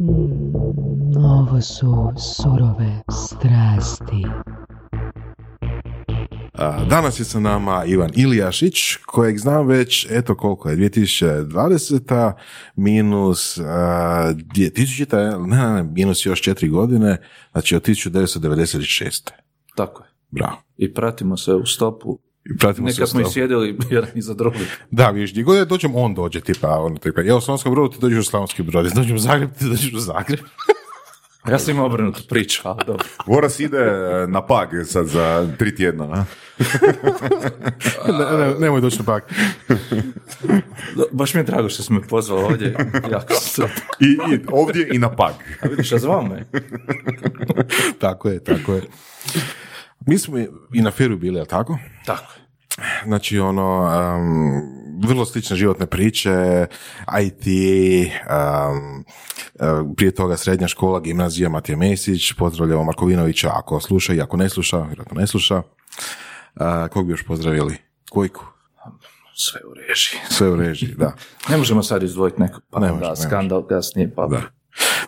Mm, ovo su surove strasti. A, Danas je sa nama Ivan Ilijašić, kojeg znam već, eto koliko je, 2020. minus a, 2000. Ne, ne, ne, minus još četiri godine, znači od 1996. Tako je. Bravo. I pratimo se u stopu. I pratimo se Neka smo i sjedili jedan iza drugih. Da, vidiš, gdje god ja dođem, on dođe, tipa, ono, tipa, ja u Slavonskom brodu, ti dođeš u Slavonski brod, ja dođem u Zagreb, ti dođeš u Zagreb. Ja sam imao obrnutu priču, ali dobro. Voras ide e, na pag sad za tri tjedna, na? ne, ne, nemoj doći na pak. Baš mi je drago što si me pozvao ovdje. Jako. I, I ovdje i na pag. A vidiš, a zvao me. tako je, tako je. Mi smo i na Feru bili, jel tako? Tako. Znači, ono, um, vrlo slične životne priče, IT, um, uh, prije toga srednja škola, gimnazija, Matija Mesić, pozdravljamo Markovinovića ako sluša i ako ne sluša, vjerojatno ne sluša. Uh, kog bi još pozdravili? Kojku? Sve u režiji. Sve u režiji, da. Ne možemo sad izdvojiti nekog, pa Ne da, može, ne može. skandal kasnije, pa da.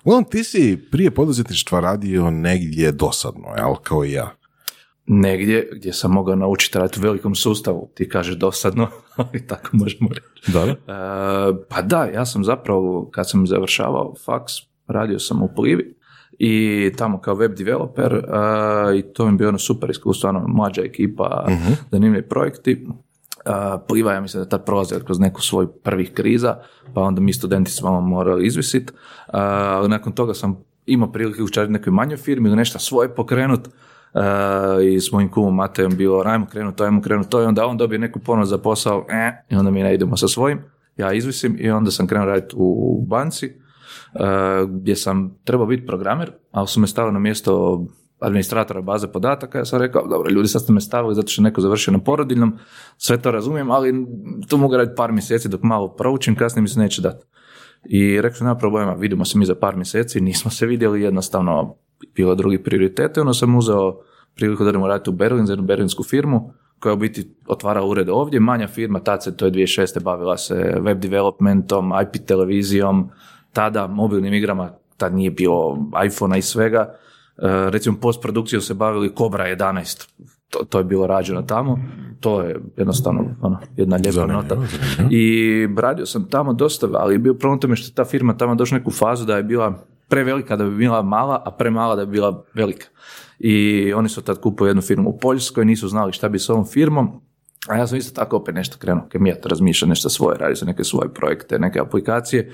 Uglavnom, ti si prije poduzetništva radio negdje dosadno, jel, kao i ja. Negdje gdje sam mogao naučiti raditi u velikom sustavu, ti kažeš dosadno, ali tako možemo reći. Da, E, pa da, ja sam zapravo, kad sam završavao faks, radio sam u Plivi i tamo kao web developer e, i to mi je bio ono super iskustvo, ono, mlađa ekipa, zanimljivi projekti. E, Pliva, ja mislim da tad prolazila kroz neku svoju prvih kriza, pa onda mi studenti smo morali izvisit, E, ali nakon toga sam imao prilike učariti nekoj manjoj firmi ili nešto svoje pokrenut, Uh, i s mojim kumom Matejom bilo ajmo krenut, ajmo krenut. To i onda on dobije neku ponudu za posao eh, i onda mi ne idemo sa svojim. Ja izvisim i onda sam krenuo raditi u banci uh, gdje sam trebao biti programer ali su me stavili na mjesto administratora baze podataka, ja sam rekao, dobro, ljudi sad ste me stavili zato što je neko završio na porodiljnom, sve to razumijem, ali to mogu raditi par mjeseci dok malo proučim, kasnije mi se neće dati. I rekao sam, nema problema, vidimo se mi za par mjeseci, nismo se vidjeli, jednostavno bilo drugi prioritete, ono sam uzeo priliku da idemo raditi u Berlin, za jednu berlinsku firmu, koja u biti otvara ured ovdje, manja firma, tad se, to je 2006. bavila se web developmentom, IP televizijom, tada mobilnim igrama, tad nije bilo iPhone-a i svega, E, recimo postprodukcijom se bavili Cobra 11, to, to je bilo rađeno tamo, to je jednostavno ono, jedna lijepa Zanimljivo, nota. I radio sam tamo dosta, ali je bio problem tome što je ta firma tamo došla neku fazu da je bila prevelika da bi bila mala, a premala da bi bila velika. I oni su tad kupili jednu firmu u Poljskoj, nisu znali šta bi s ovom firmom, a ja sam isto tako opet nešto krenuo kemijat, razmišljao nešto svoje, radio sam neke svoje projekte, neke aplikacije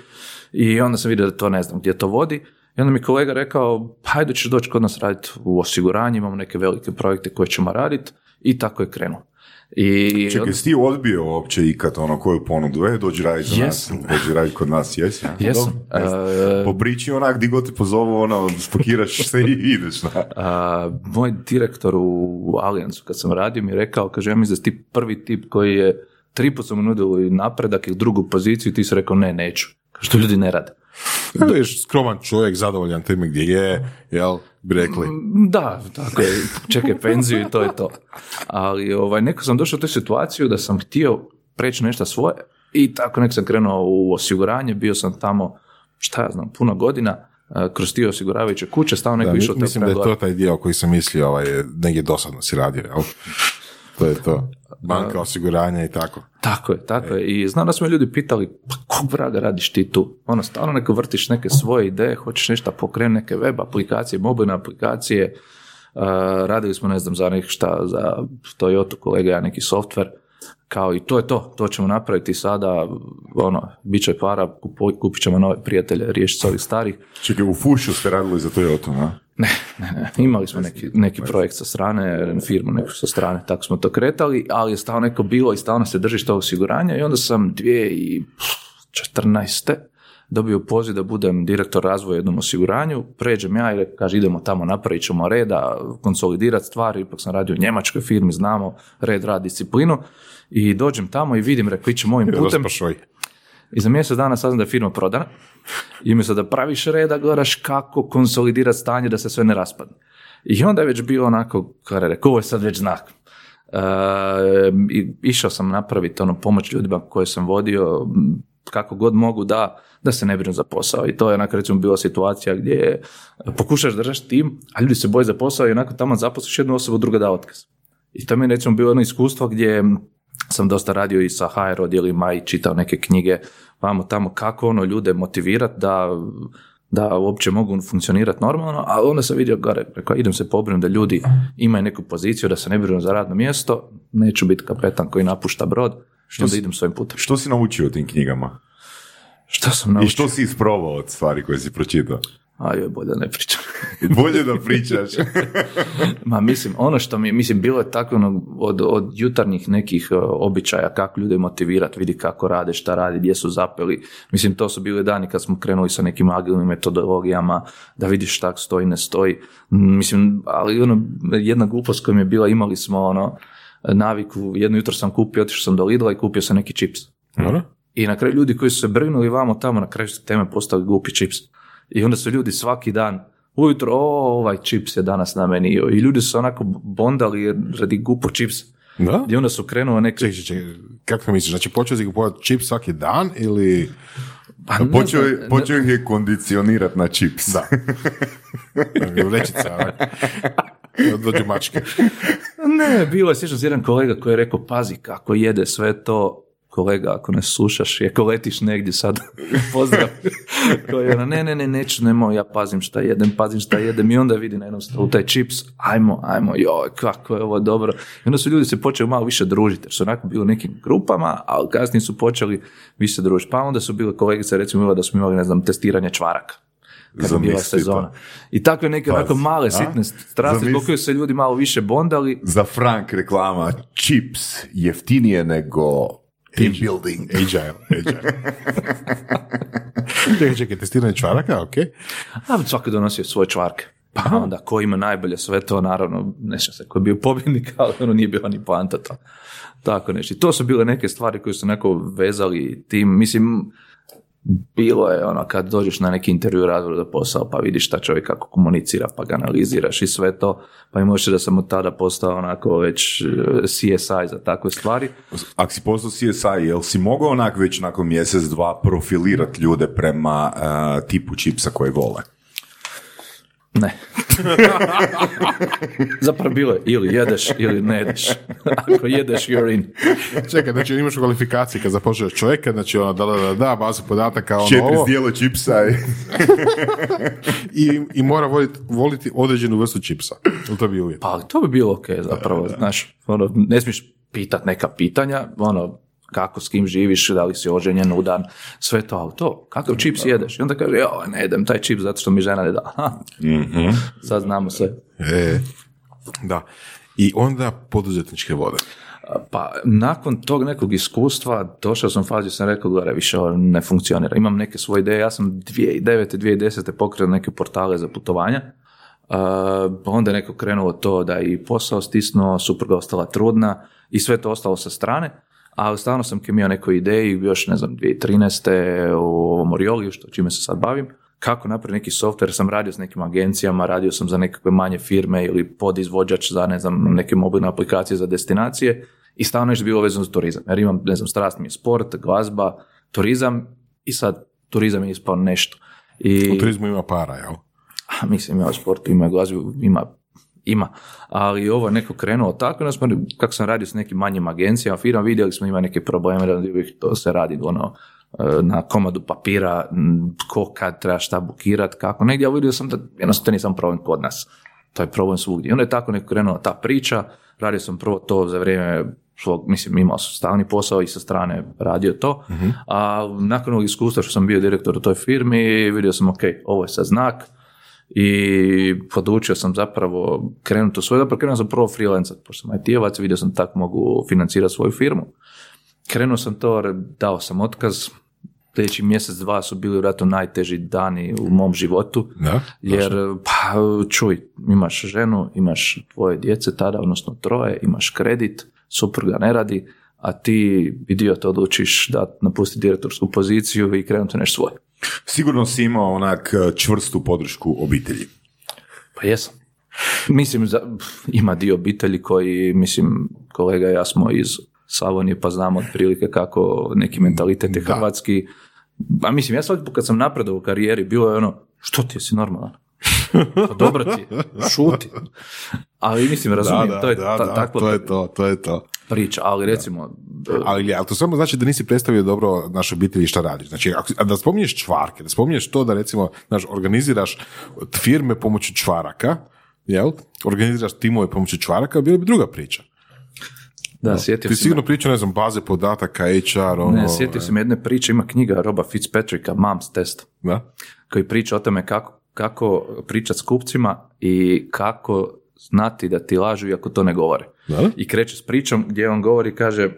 i onda sam vidio da to ne znam gdje to vodi. I onda mi kolega rekao, pa hajde ćeš doći kod nas raditi u osiguranju, imamo neke velike projekte koje ćemo raditi i tako je krenuo. I Čekaj, jesi ti odbio uopće ikad ono koju ponudu? E, dođi raditi za nas, dođi raditi kod nas, jesi? Jesam. E, Po priči onak, di god te pozovu, ono, spakiraš se i ideš, na. A, moj direktor u Alijansu kad sam radio mi je rekao, kaže, ja mislim da si ti prvi tip koji je tri put sam mu nudili napredak ili drugu poziciju, ti si rekao ne, neću. Što ljudi ne rade. Vidiš, skroman čovjek, zadovoljan time gdje je, jel, bi rekli. Da, tako je, čekaj penziju i to je to. Ali ovaj, neko sam došao u tu situaciju da sam htio preći nešto svoje i tako nek sam krenuo u osiguranje, bio sam tamo, šta ja znam, puno godina, eh, kroz ti osiguravajuće kuće, stalno neko Da, išao mi- mislim da je to taj dio koji sam mislio, ovaj, negdje dosadno si radio, jel? To je to. Banka, osiguranja i tako. Tako je, tako je. I znam da smo ljudi pitali, pa kog vraga radiš ti tu? Ono, stalno neko vrtiš neke svoje ideje, hoćeš nešto pokrenuti, neke web aplikacije, mobilne aplikacije. Uh, radili smo, ne znam, za nek šta, za Toyota kolega, ja neki software. Kao i to je to, to ćemo napraviti sada, ono, bit će para, kupo- kupit ćemo nove prijatelje, riješiti se ovih starih. Čekaj, u Fušu ste radili za Toyota, na? Ne, ne, ne. Imali smo neki, neki projekt sa strane, firmu neku sa strane, tako smo to kretali, ali je stalno neko bilo i stalno se držiš tog osiguranja i onda sam 2014. dobio poziv da budem direktor razvoja jednom osiguranju, pređem ja i kaže idemo tamo, napravit ćemo reda, konsolidirati stvari, ipak sam radio u njemačkoj firmi, znamo red, rad, disciplinu i dođem tamo i vidim, rekao, ićemo ovim putem. I za mjesec dana saznam da je firma prodana i umjesto da praviš reda, gledaš kako konsolidirati stanje da se sve ne raspadne. I onda je već bilo onako, kada rekao, ovo je sad već znak. E, išao sam napraviti ono pomoć ljudima koje sam vodio, kako god mogu da, da se ne brinu za posao. I to je onako recimo bila situacija gdje pokušaš držati tim, a ljudi se boje za posao i onako tamo zaposliš jednu osobu, druga da otkaz. I to mi je recimo bilo jedno iskustvo gdje sam dosta radio i sa HR odjelima i čitao neke knjige, vamo tamo kako ono ljude motivirati da da uopće mogu funkcionirati normalno, a onda sam vidio gore, rekao, idem se pobrinuti da ljudi imaju neku poziciju, da se ne brinu za radno mjesto, neću biti kapetan koji napušta brod, što onda si- idem svojim putem. Što si naučio o tim knjigama? Što sam I naučio? što si isprobao od stvari koje si pročitao? A joj, bolje da ne pričam. Bolje da pričaš. Ma mislim, ono što mi, mislim, bilo je tako ono, od, od jutarnjih nekih uh, običaja, kako ljude motivirati, vidi kako rade, šta radi, gdje su zapeli. Mislim, to su bili dani kad smo krenuli sa nekim agilnim metodologijama, da vidiš šta stoji, ne stoji. Mislim, ali ono, jedna glupost koja mi je bila, imali smo ono, naviku, jedno jutro sam kupio, otišao sam do Lidla i kupio sam neki čips. Dobro? I na kraju ljudi koji su se brinuli vamo tamo, na kraju su teme postali glupi čips. I onda su ljudi svaki dan, ujutro, o, ovaj čips je danas na meni. I ljudi su onako bondali radi gupo čips. Da? I onda su krenuli neke... Čekaj, čekaj, kako misliš? Znači, počeo si kupovati čip svaki dan ili... Pa ne Počeo, je- počeo ih je kondicionirat na čips. Da. Vrećica. Dođu mačke. Ne, bilo je, sjećam se jedan kolega koji je rekao, pazi kako jede sve to, kolega, ako ne slušaš, ako letiš negdje sad, pozdrav, koji je ono, ne, ne, ne, neću, nemoj, ja pazim šta jedem, pazim šta jedem, i onda vidi na jednom stolu taj čips, ajmo, ajmo, joj, kako je ovo dobro. I onda su ljudi se počeli malo više družiti, jer su onako bili u nekim grupama, ali kasnije su počeli više družiti. Pa onda su bile kolegice, recimo, bila da smo imali, ne znam, testiranje čvaraka. Kad je bila sezona. I takve neke onako Pazi, male a? sitne strasti, zbog koje se ljudi malo više bondali, Za Frank reklama čips jeftinije nego team building. Agile, agile. čekaj, čekaj, testiranje čvaraka, ok. A svaki donosio svoje čvarke. Pa onda ko ima najbolje sve to, naravno, ne sjećam se ko je bio pobjednik, ali ono nije bilo ni poanta to. Tako nešto. I to su bile neke stvari koje su neko vezali tim, mislim, bilo je ono kad dođeš na neki intervju razvoju za posao pa vidiš šta čovjek kako komunicira pa ga analiziraš i sve to pa i možeš da sam od tada postao onako već eh, CSI za takve stvari. Ako si postao CSI, jel si mogao onak već nakon mjesec, dva profilirati ljude prema uh, tipu čipsa koje vole? Ne. Zapravo bilo je ili jedeš ili ne jedeš. Ako jedeš, you're in. Čekaj, znači imaš u kvalifikaciji kad započneš čovjeka, znači ono, da, da, da, da, baza podataka, ono, Četiri ovo, zdjela čipsa i... i, i mora voliti, voliti određenu vrstu čipsa. Ili to bi uvjet? Pa to bi bilo ok, zapravo, znaš, ono, ne smiješ pitat neka pitanja, ono, kako s kim živiš, da li si oženjen, udan, sve to, ali to, kakav čips jedeš? I onda kaže, jo, ne jedem taj čips zato što mi žena ne da. Aha, sad znamo sve. E, da. I onda poduzetničke vode. Pa nakon tog nekog iskustva došao sam u fazi, sam rekao, gore više ovo ne funkcionira. Imam neke svoje ideje, ja sam 2009. 2010. pokrenuo neke portale za putovanja. Uh, onda je neko krenulo to da i posao stisnuo, supruga ostala trudna i sve to ostalo sa strane. Ali stalno sam kemio nekoj ideji, još ne znam, 2013. u ovom Orioliju, što čime se sad bavim, kako napraviti neki software, sam radio s nekim agencijama, radio sam za nekakve manje firme ili podizvođač za, ne znam, neke mobilne aplikacije za destinacije i stalno je bilo vezano za turizam. Jer imam, ne znam, strast mi je sport, glazba, turizam i sad turizam je ispao nešto. I, U turizmu ima para, jel? a, mislim, ima u sportu, ima glazbu, ima, ima. Ali ovo je neko krenulo tako, onda smo, kako sam radio s nekim manjim agencijama, firma, vidjeli smo ima neke probleme, da uvijek to se radi ono, e, na komadu papira, ko kad treba šta bukirat, kako negdje, ali vidio sam da jednostavno to nisam problem kod nas. To je problem svugdje. I onda je tako neko krenula ta priča, radio sam prvo to za vrijeme svog, mislim, imao sam stalni posao i sa strane radio to, a nakon ovog iskustva što sam bio direktor u toj firmi, vidio sam, ok, ovo je sad znak, i odlučio sam zapravo krenuti u svoj, zapravo krenuo sam prvo freelancat, pošto sam IT-ovac, vidio sam tako mogu financirati svoju firmu. Krenuo sam to, dao sam otkaz, sljedeći mjesec, dva su bili vjerojatno najteži dani u mom životu, Da? jer pa čuj, imaš ženu, imaš tvoje djece tada, odnosno troje, imaš kredit, supruga ne radi, a ti idiot odlučiš da napusti direktorsku poziciju i krenuti nešto svoje. Sigurno si imao onak e, čvrstu podršku obitelji. Pa jesam. Mislim, za, ima dio obitelji koji, mislim, kolega i ja smo iz Slavonije pa znamo otprilike kako neki mentalitet je Da. hrvatski A mislim, ja svaki put kad sam napredao u karijeri, bilo je ono, što ti si normalan? Pa dobro ti šuti. Ali mislim, razumijem, to je ta, takva to je to, to je to. Priča, ali recimo, Ali, ali to samo znači da nisi predstavio dobro našu obitelji šta radiš. Znači, ako, da spominješ čvarke, da spominješ to da recimo, znaš, organiziraš firme pomoću čvaraka, jel? Organiziraš timove pomoću čvaraka, bila bi druga priča. da, sjetio Ti si sigurno priča, ne znam, baze podataka, HR, ono... Ne, sjetio sam jedne priče, ima knjiga Roba Fitzpatricka, Mom's Test, Da? koji priča o tome kako, kako pričati s kupcima i kako znati da ti lažu iako to ne govore. Da? I kreće s pričom gdje on govori, kaže,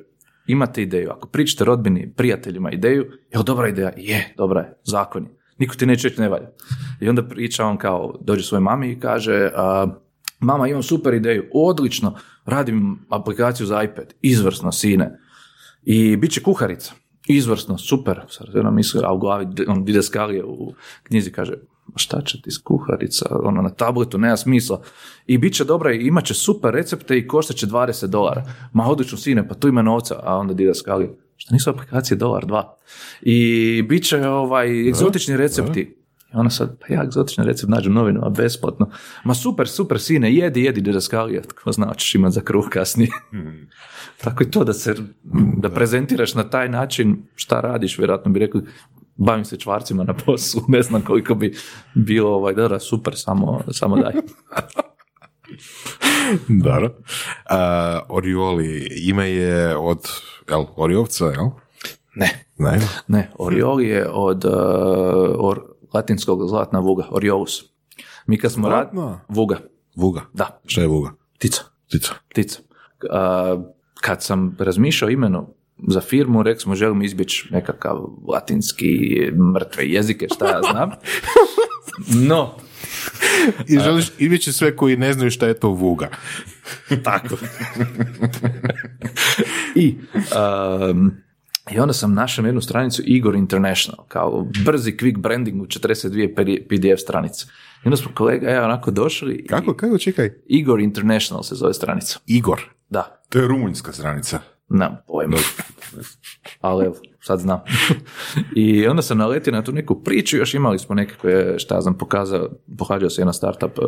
imate ideju, ako pričate rodbini, prijateljima ideju, je dobra ideja? Je, dobra je, zakon je. Niko ti neće reći ne valja. I onda priča on kao, dođe svojoj mami i kaže, a, mama imam super ideju, odlično, radim aplikaciju za iPad, izvrsno sine. I bit će kuharica. Izvrsno, super. Sad ona misli, a u glavi on ide skalije u knjizi, kaže, "Ma šta će ti s kuharica, ono na tabletu, nema smisla. I bit će dobra i imat će super recepte i koštat će 20 dolara. Ma odlično sine, pa tu ima novca. A onda ide skalije, šta nisu aplikacije dolar, dva. I bit će ovaj, egzotični recepti. I ona sad, pa ja egzotični recept nađem novinama, besplatno. Ma super, super sine, jedi, jedi, deda skalija. Tko zna, ćeš imat za kruh kasnije. Tako i to da se, da prezentiraš na taj način šta radiš, vjerojatno bi rekli, bavim se čvarcima na poslu, ne znam koliko bi bilo, ovaj, da, da, super, samo, samo daj. Dobro. A, Orioli, ime je od, jel, Oriovca, jel? Ne, Ne? ne, Orioli je od uh, or, latinskog zlatna vuga, Oriolus. Mi kad smo rad... Vuga, Vuga. da, Šta je Vuga? ptica. Ptica. ptica. Uh, kad sam razmišljao imenu za firmu, rekli smo želimo izbjeći nekakav latinski mrtve jezike, šta ja znam. No, I želiš izbjeći sve koji ne znaju šta je to Vuga. Tako. I, um, I onda sam našao jednu stranicu Igor International, kao brzi quick branding u 42 PDF stranice. I onda smo kolega ja onako došli. Kako, kako, čekaj? Igor International se zove stranica. Igor. Da, To je rumunjska stranica. Nemam pojma. Ali evo, sad znam. I onda sam naletio na tu neku priču, još imali smo nekakve, šta znam, pokazao, pohađao se jedan startup eh,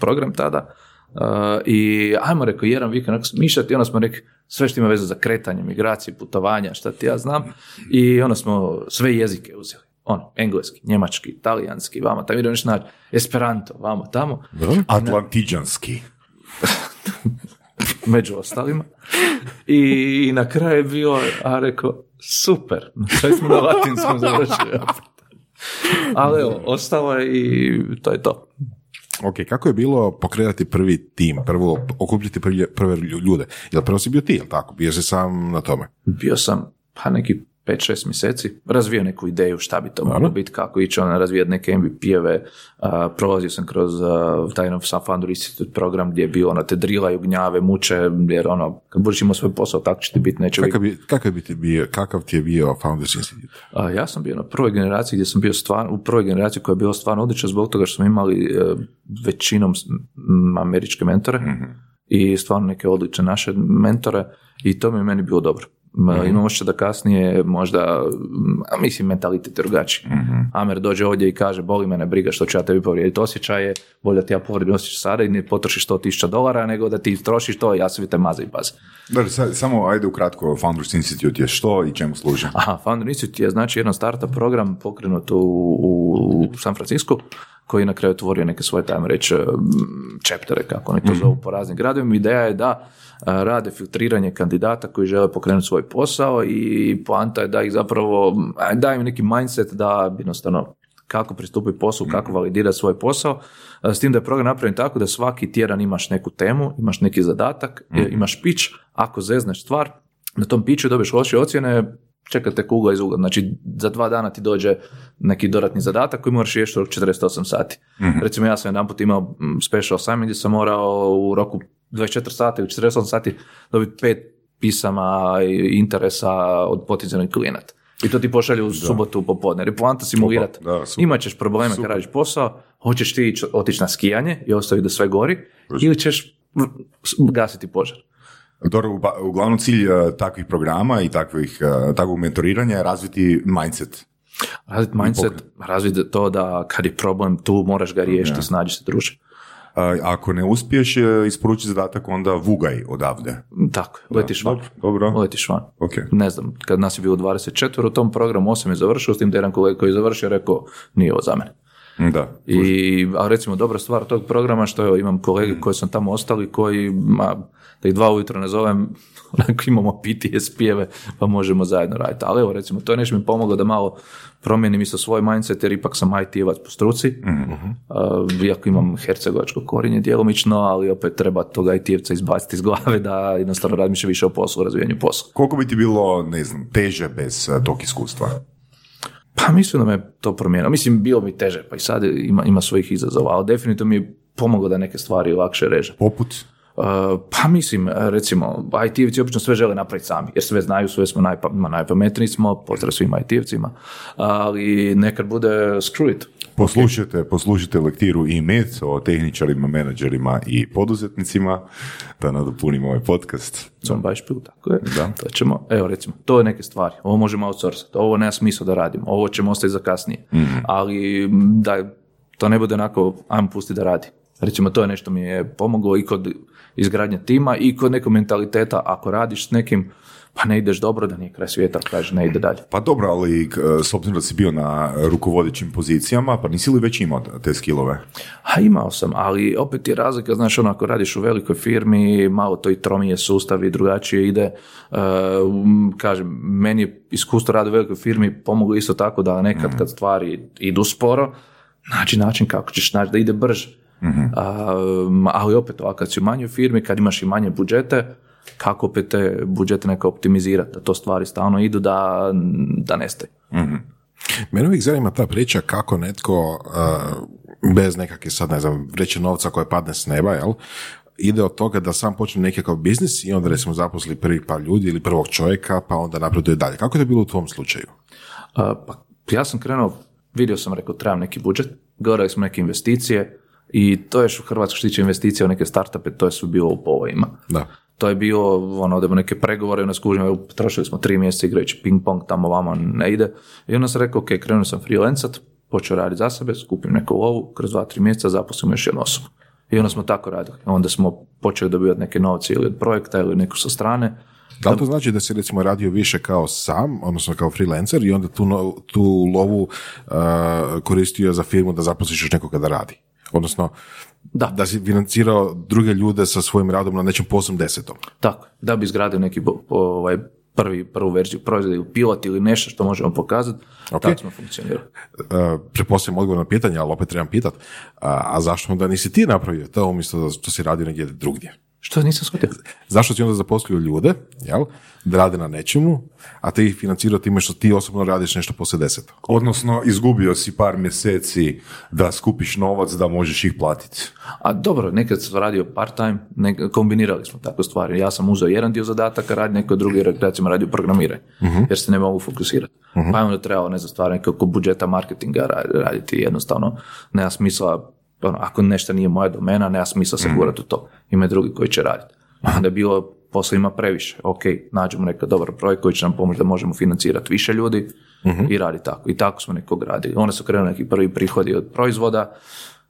program tada, eh, i ajmo rekao, jedan vikend onako smišljati, onda smo rekli, sve što ima veze za kretanje, migracije, putovanja, šta ti ja znam, i onda smo sve jezike uzeli. Ono, engleski, njemački, talijanski, vamo, tamo idemo nešto naći, esperanto, vamo, tamo, Atlantiđanski. među ostalima. I na kraju je bilo, a rekao, super, sve smo na latinskom završili. Ali evo, ostalo je i to je to. Ok, kako je bilo pokretati prvi tim, prvo prvi- prve ljude? Jel prvo si bio ti, jel tako? Bio si sam na tome? Bio sam, pa neki 5-6 mjeseci, razvio neku ideju šta bi to moglo biti, kako ići ona razvijati neke MVP-eve, a, prolazio sam kroz a, taj ono Founder Institute program gdje je bilo ono te drilaju, gnjave, muče, jer ono, kad budeš imao svoj posao, tako će ti biti, neće Kakav, bi, kakav, bi ti bio, kakav ti je bio Founders Institute? A, ja sam bio na prvoj generaciji gdje sam bio stvarno, u prvoj generaciji koja je bila stvarno odlična zbog toga što smo imali e, većinom m, američke mentore i stvarno neke odlične naše mentore i to mi je meni bilo dobro. M, Imam osjećaj da kasnije možda, a mislim mentalitet je drugačiji. Amer dođe ovdje i kaže boli mene briga što ću ja tebi povrijediti osjećaje, bolje da ti ja povrijedim osjećaj sada i ne potrošiš 100.000 dolara nego da ti trošiš to ja se te maze i sad, samo ajde ukratko, Founders Institute je što i čemu služi? Aha, Founder Institute je znači jedan startup program pokrenut u, u San Francisco koji je na kraju otvorio neke svoje, tajmo reći, čeptere, kako oni to zovu po raznim gradovima. Ideja je da a, rade filtriranje kandidata koji žele pokrenuti svoj posao i poanta je da ih zapravo, da im neki mindset da jednostavno kako pristupiti poslu, kako validirati svoj posao, a, s tim da je program napravljen tako da svaki tjedan imaš neku temu, imaš neki zadatak, e, imaš pitch, ako zezneš stvar, na tom piću dobiješ loše ocjene, čekate kugla iz ugla. Znači, za dva dana ti dođe neki dodatni zadatak koji moraš riješiti u roku 48 sati. Recimo, ja sam jedan put imao mm, special assignment gdje sam morao u roku 24 sati ili 48 sati dobiti pet pisama i interesa od potencijalnih klijenata. I to ti pošalju u subotu popodne. Jer je poanta simulirati. da, super. Imat ćeš probleme kad radiš posao, hoćeš ti ići- otići na skijanje i ostaviti da sve gori, ili ćeš gasiti požar. Dobro, uba- uglavnom cilj eh, takvih programa i takvih, eh, takvog mentoriranja je razviti mindset. Razviti mindset, razviti to da kad je problem tu moraš ga riješiti, snađi se druže. Ako ne uspiješ e, isporučiti zadatak, onda vugaj odavde. Tako, je, letiš van. Dobro, dobro. Letiš van. Ok. Ne znam, kad nas je bilo 24 u tom programu, 8 je završio, s tim da je jedan kolega koji je završio rekao, nije ovo za mene. Da. I, a recimo, dobra stvar tog programa što evo, imam kolege koji sam tamo ostali koji, ma, da ih dva ujutro ne zovem, onako imamo PTSP-eve pa možemo zajedno raditi. Ali evo, recimo, to je nešto mi pomoglo da malo promijenim isto svoj mindset jer ipak sam IT-evac po struci. Uh, iako imam hercegovačko korinje djelomično, ali opet treba toga IT-evca izbaciti iz glave da jednostavno razmišlja više o poslu, razvijanju posla. Koliko bi ti bilo, ne znam, teže bez e, tog iskustva? Pa mislim da me to promijenilo. Mislim, bilo mi teže, pa i sad ima, ima svojih izazova, ali definitivno mi je pomoglo da neke stvari lakše reže. Poput? Uh, pa mislim, recimo, IT-evci obično sve žele napraviti sami, jer sve znaju, sve smo najpa, najpametniji smo, pozdrav svim IT-evcima, ali nekad bude screw it. Poslušajte, poslušajte lektiru i med o tehničarima, menadžerima i poduzetnicima da nadopunimo ovaj podcast. Zum Beispiel, tako je. Da. To ćemo, evo recimo, to je neke stvari. Ovo možemo outsourcati, ovo nema smisla da radimo, ovo ćemo ostaviti za kasnije. Ali da to ne bude onako, ajmo pusti da radi. Recimo, to je nešto mi je pomoglo i kod izgradnje tima i kod nekog mentaliteta, ako radiš s nekim, pa ne ideš dobro, da nije kraj svijeta, kaže ne ide dalje. Pa dobro, ali k- s obzirom da si bio na rukovodećim pozicijama, pa nisi li već imao te skillove? A imao sam, ali opet je razlika, znaš, ono, ako radiš u velikoj firmi, malo to i tromije sustav i drugačije ide. E, kažem, meni je iskustvo rada u velikoj firmi pomoglo isto tako da nekad kad stvari idu sporo, naći način kako ćeš naći da ide brže. A, um, ali opet, ovako, kad si u manjoj firmi, kad imaš i manje budžete, kako opet te budžete neka optimizirati, da to stvari stalno idu, da, da nestaju. Mene uvijek zanima ta priča kako netko uh, bez nekakve sad ne znam vreće novca koje padne s neba, jel? ide od toga da sam počne nekakav biznis i onda recimo zaposli prvi par ljudi ili prvog čovjeka pa onda napreduje dalje. Kako je to bilo u tvom slučaju? A, pa ja sam krenuo, vidio sam, rekao, trebam neki budžet, gledali smo neke investicije i to je još u Hrvatskoj što tiče investicija u neke startupe, to je su bilo u povojima. Da. To je bilo, ono, odemo neke pregovore, ono, skužimo, trošili smo tri mjeseca igrajući ping pong, tamo vamo ne ide. I onda sam rekao, ok, krenuo sam freelancat, počeo raditi za sebe, skupim neku lovu, kroz dva, tri mjeseca zaposlimo još jednu osobu. I onda smo tako radili. Onda smo počeli dobivati neke novce ili od projekta ili neku sa strane. Da li to znači da si recimo radio više kao sam, odnosno kao freelancer i onda tu, tu lovu uh, koristio za firmu da zaposliš još nekoga da radi? Odnosno, Da. da si financirao druge ljude sa svojim radom na nečem posebnom desetom. Tako, da bi izgradio neki ovaj, prvi, prvu verziju proizvoda ili pilot ili nešto što možemo pokazati, Ok. tako smo funkcionirali. Uh, pretpostavljam odgovor na pitanje, ali opet trebam pitat. A, a zašto onda nisi ti napravio to umjesto da to si radio negdje drugdje? Što nisam shvatio? Zašto si onda zaposlio ljude, jel, da rade na nečemu, a ti ih financirao time što ti osobno radiš nešto poslije deseto? Odnosno, izgubio si par mjeseci da skupiš novac da možeš ih platiti. A dobro, nekad sam radio part-time, nek- kombinirali smo takve stvari. Ja sam uzeo jedan dio zadataka, radi neko drugi, recimo radio programiranje, jer se ne mogu fokusirati. Pa je onda trebalo, ne znam, stvari nekako budžeta marketinga ra- raditi jednostavno. Nema smisla, ono, ako nešto nije moja domena, nema smisla se gurati u to. Ima drugi koji će raditi. Onda je bilo, posla ima previše. Ok, nađemo neki dobar projekt koji će nam pomoći da možemo financirati više ljudi i radi tako. I tako smo nekog radili. Onda su krenuli neki prvi prihodi od proizvoda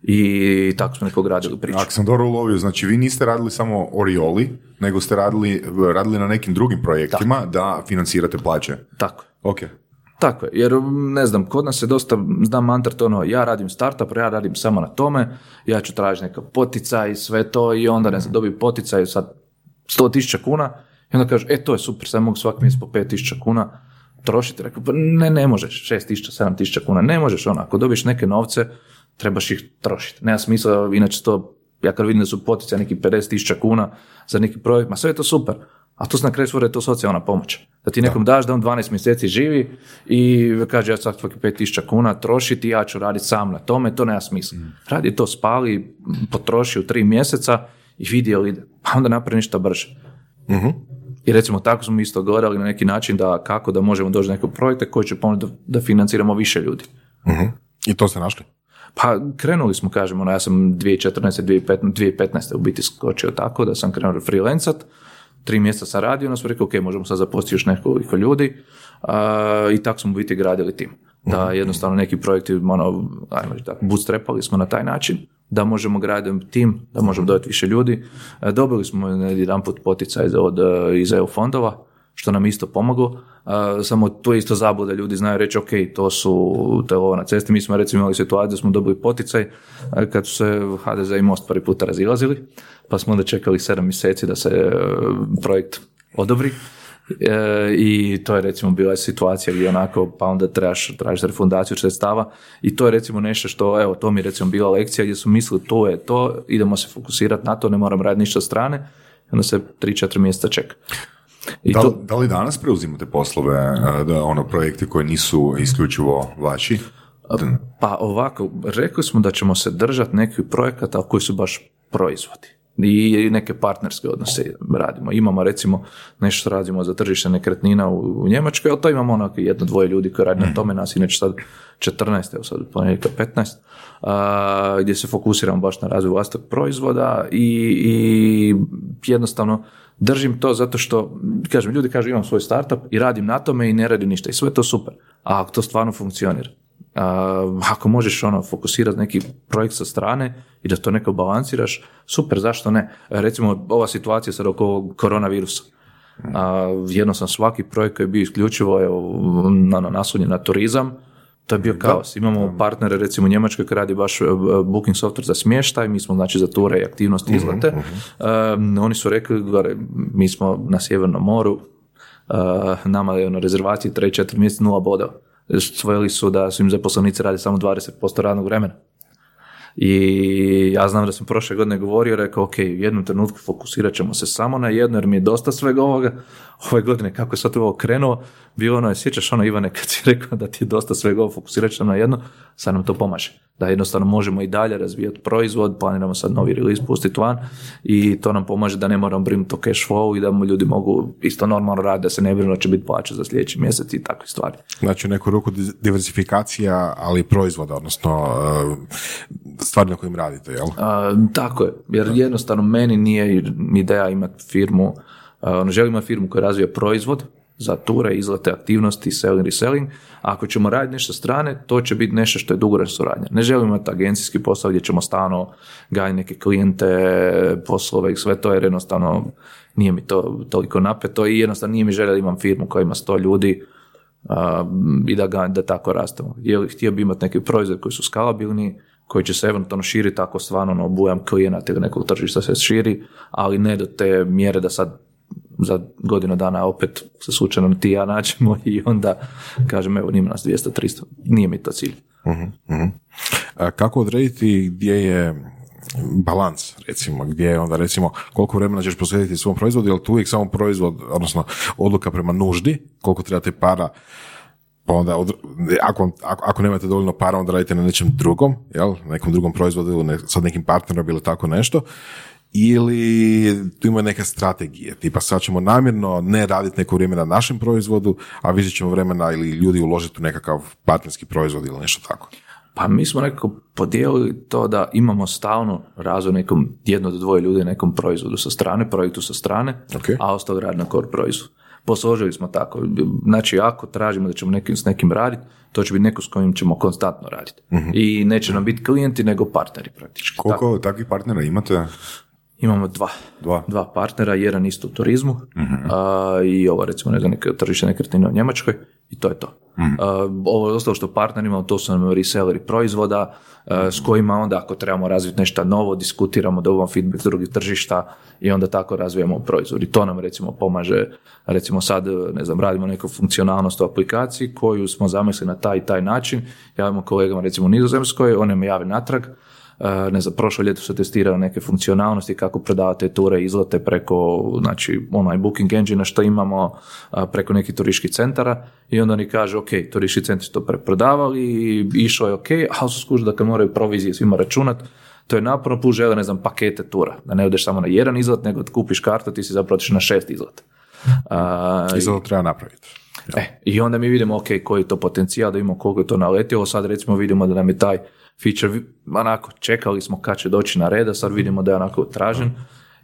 i tako smo nekog radili priču. Ako sam dobro ulovio, znači vi niste radili samo Orioli, nego ste radili, radili na nekim drugim projektima da financirate plaće. Tako. Ok. Tako je, jer m, ne znam, kod nas je dosta, znam mantra to ono, ja radim startup, ja radim samo na tome, ja ću tražiti neka poticaj i sve to i onda ne znam, dobijem poticaj sad 100.000 kuna i onda kaže, e to je super, sad mogu svaki mjesec po 5.000 kuna trošiti. Rekao, pa ne, ne možeš, 6.000, 7.000 kuna, ne možeš ono, ako dobiješ neke novce, trebaš ih trošiti. Nema smisla, inače to, ja kad vidim da su poticaj neki 50.000 kuna za neki projekt, ma sve je to super, a to se na kraju svore je to socijalna pomoć. Da ti nekom daš da on 12 mjeseci živi i kaže ja sad svaki 5000 kuna trošiti, ja ću raditi sam na tome, to nema smisla. Radi to, spali, potroši u tri mjeseca i vidi jel ide. Pa onda napravi ništa brže. I recimo tako smo isto gledali na neki način da kako da možemo doći do nekog projekta koji će pomoći da, da financiramo više ljudi. Mhm. I to ste našli? Pa krenuli smo, kažemo, ja sam 2014. 2015, 2015. u biti skočio tako da sam krenuo freelancat, tri mjeseca sam radio, onda smo rekli, ok, možemo sad zaposliti još nekoliko ljudi a, i tako smo biti gradili tim. Da jednostavno neki projekti, ono, ajmo reći tako, bootstrapali smo na taj način, da možemo graditi tim, da možemo dodati više ljudi. E, Dobili smo jedan put poticaj od, e, iz EU fondova, što nam isto pomoglo. E, Samo to je isto zabluda, ljudi znaju reći, ok, to su, to je ovo na cesti. Mi smo recimo imali situaciju da smo dobili poticaj kad su se HDZ i Most prvi puta razilazili, pa smo onda čekali sedam mjeseci da se e, projekt odobri. E, I to je recimo bila situacija gdje onako, pa onda trebaš tražiš refundaciju sredstava i to je recimo nešto što, evo, to mi je recimo bila lekcija gdje su mislili to je to, idemo se fokusirati na to, ne moram raditi ništa strane, onda se 3-4 mjeseca čeka. I Da, to, li- da li danas preuzimate poslove, e, da, ono, projekte koji nisu isključivo vaši? Pa ovako, rekli smo da ćemo se držati nekih projekata koji su baš proizvodi. I neke partnerske odnose radimo. Imamo recimo nešto što radimo za tržište nekretnina u, u Njemačkoj, ali to imamo onako jedno, dvoje ljudi koji radi na tome, nas inače sad 14, evo sad ponedjeljka 15, a, gdje se fokusiramo baš na razvoj vlastitog proizvoda i, i jednostavno držim to zato što, kažem, ljudi kažu imam svoj startup i radim na tome i ne radim ništa i sve je to super. A ako to stvarno funkcionira, a, ako možeš ono fokusirati neki projekt sa strane i da to neko balansiraš, super, zašto ne? Recimo, ova situacija sad oko koronavirusa. A, jednostavno svaki projekt koji je bio isključivo evo, na, na, naslonjen na turizam, to je bio kaos. Imamo partnere, recimo u Njemačkoj koji radi baš e, booking software za smještaj, mi smo znači za ture i aktivnosti izlete. E, oni su rekli, gore, mi smo na Sjevernom moru, e, nama je ono rezervaciji 3-4 mjeseca nula bodova. Svojili su da su im zaposlenici radi samo 20% radnog vremena. I ja znam da sam prošle godine govorio, rekao, ok, u jednom trenutku fokusirat ćemo se samo na jedno, jer mi je dosta svega ovoga. Ove godine, kako je sad ovo krenuo, bilo ono, je, sjećaš ono, Ivane, kad si rekao da ti je dosta svega ovo, fokusirat ćemo na jedno, sad nam to pomaže. Da jednostavno možemo i dalje razvijati proizvod, planiramo sad novi release pustiti van i to nam pomaže da ne moramo brinuti o cash flow i da mu ljudi mogu isto normalno raditi, da se ne brinu da će biti plaća za sljedeći mjesec i takve stvari. Znači neku ruku di- diversifikacija, ali proizvoda, odnosno e, stvari na kojim radite, jel? A, tako je, jer jednostavno meni nije ideja imati firmu, ono, želim imati firmu koja razvija proizvod za ture, izlete, aktivnosti, selling, reselling. A ako ćemo raditi nešto strane, to će biti nešto što je dugoročna suradnja. Ne želim imati agencijski posao gdje ćemo stalno gajati neke klijente, poslove i sve to, jer jednostavno nije mi to toliko napeto i jednostavno nije mi želja da imam firmu koja ima 100 ljudi, a, i da, ga, da tako rastemo. Htio bi imati neki proizvod koji su skalabilni, koji će se eventualno širiti ako stvarno ono, obujam klijenata ili nekog tržišta se širi, ali ne do te mjere da sad za godinu dana opet se slučajno ti ja nađemo i onda kažem evo nima nas 200-300, nije mi to cilj. A kako odrediti gdje je balans, recimo, gdje je onda recimo koliko vremena ćeš posvetiti svom proizvodu, jer tu uvijek samo proizvod, odnosno odluka prema nuždi, koliko trebate para, pa onda, od- ako, ako, ako nemate dovoljno para, onda radite na nečem drugom, jel, nekom drugom proizvodu ili ne, sa nekim partnerom ili tako nešto, ili tu ima neke strategije, tipa sad ćemo namjerno ne raditi neko vrijeme na našem proizvodu, a više ćemo vremena ili ljudi uložiti u nekakav partnerski proizvod ili nešto tako. Pa mi smo nekako podijelili to da imamo stalno razvoj nekom jedno do dvoje ljudi nekom proizvodu sa strane, projektu sa strane, Ok. a ostalo radi na core proizvodu. Posložili smo tako. Znači, ako tražimo da ćemo nekim, s nekim raditi, to će biti neko s kojim ćemo konstantno raditi. I neće nam biti klijenti, nego partneri praktički. Tako. Koliko takvih partnera imate? Imamo dva. Dva. Dva partnera, jedan isto u turizmu a, i ovo recimo ne znam, neke tržište nekretnine u Njemačkoj i to je to. A, ovo ostalo što partnerima, to su nam reselleri proizvoda a, s kojima onda ako trebamo razviti nešto novo, diskutiramo, dobivamo feedback s drugih tržišta i onda tako razvijamo proizvod. I to nam recimo pomaže, recimo sad, ne znam, radimo neku funkcionalnost u aplikaciji koju smo zamislili na taj i taj način, javimo kolegama recimo u Nizozemskoj, one me jave natrag, ne znam, prošlo ljeto se testirao neke funkcionalnosti kako prodavate ture, izlete preko, znači, onaj booking engine što imamo uh, preko nekih turističkih centara i onda oni kažu, ok, turistički centri to preprodavali i išlo je ok, ali su skužili da kad moraju provizije svima računat, to je naporno, plus žele, ne znam, pakete tura, da ne odeš samo na jedan izlet, nego da kupiš kartu, ti si zapravo na šest izleta. Uh, zato treba napraviti. E, I onda mi vidimo, ok, koji je to potencijal, da vidimo koliko je to naletilo, sad recimo vidimo da nam je taj feature, onako, čekali smo kad će doći na red, a sad vidimo da je onako tražen.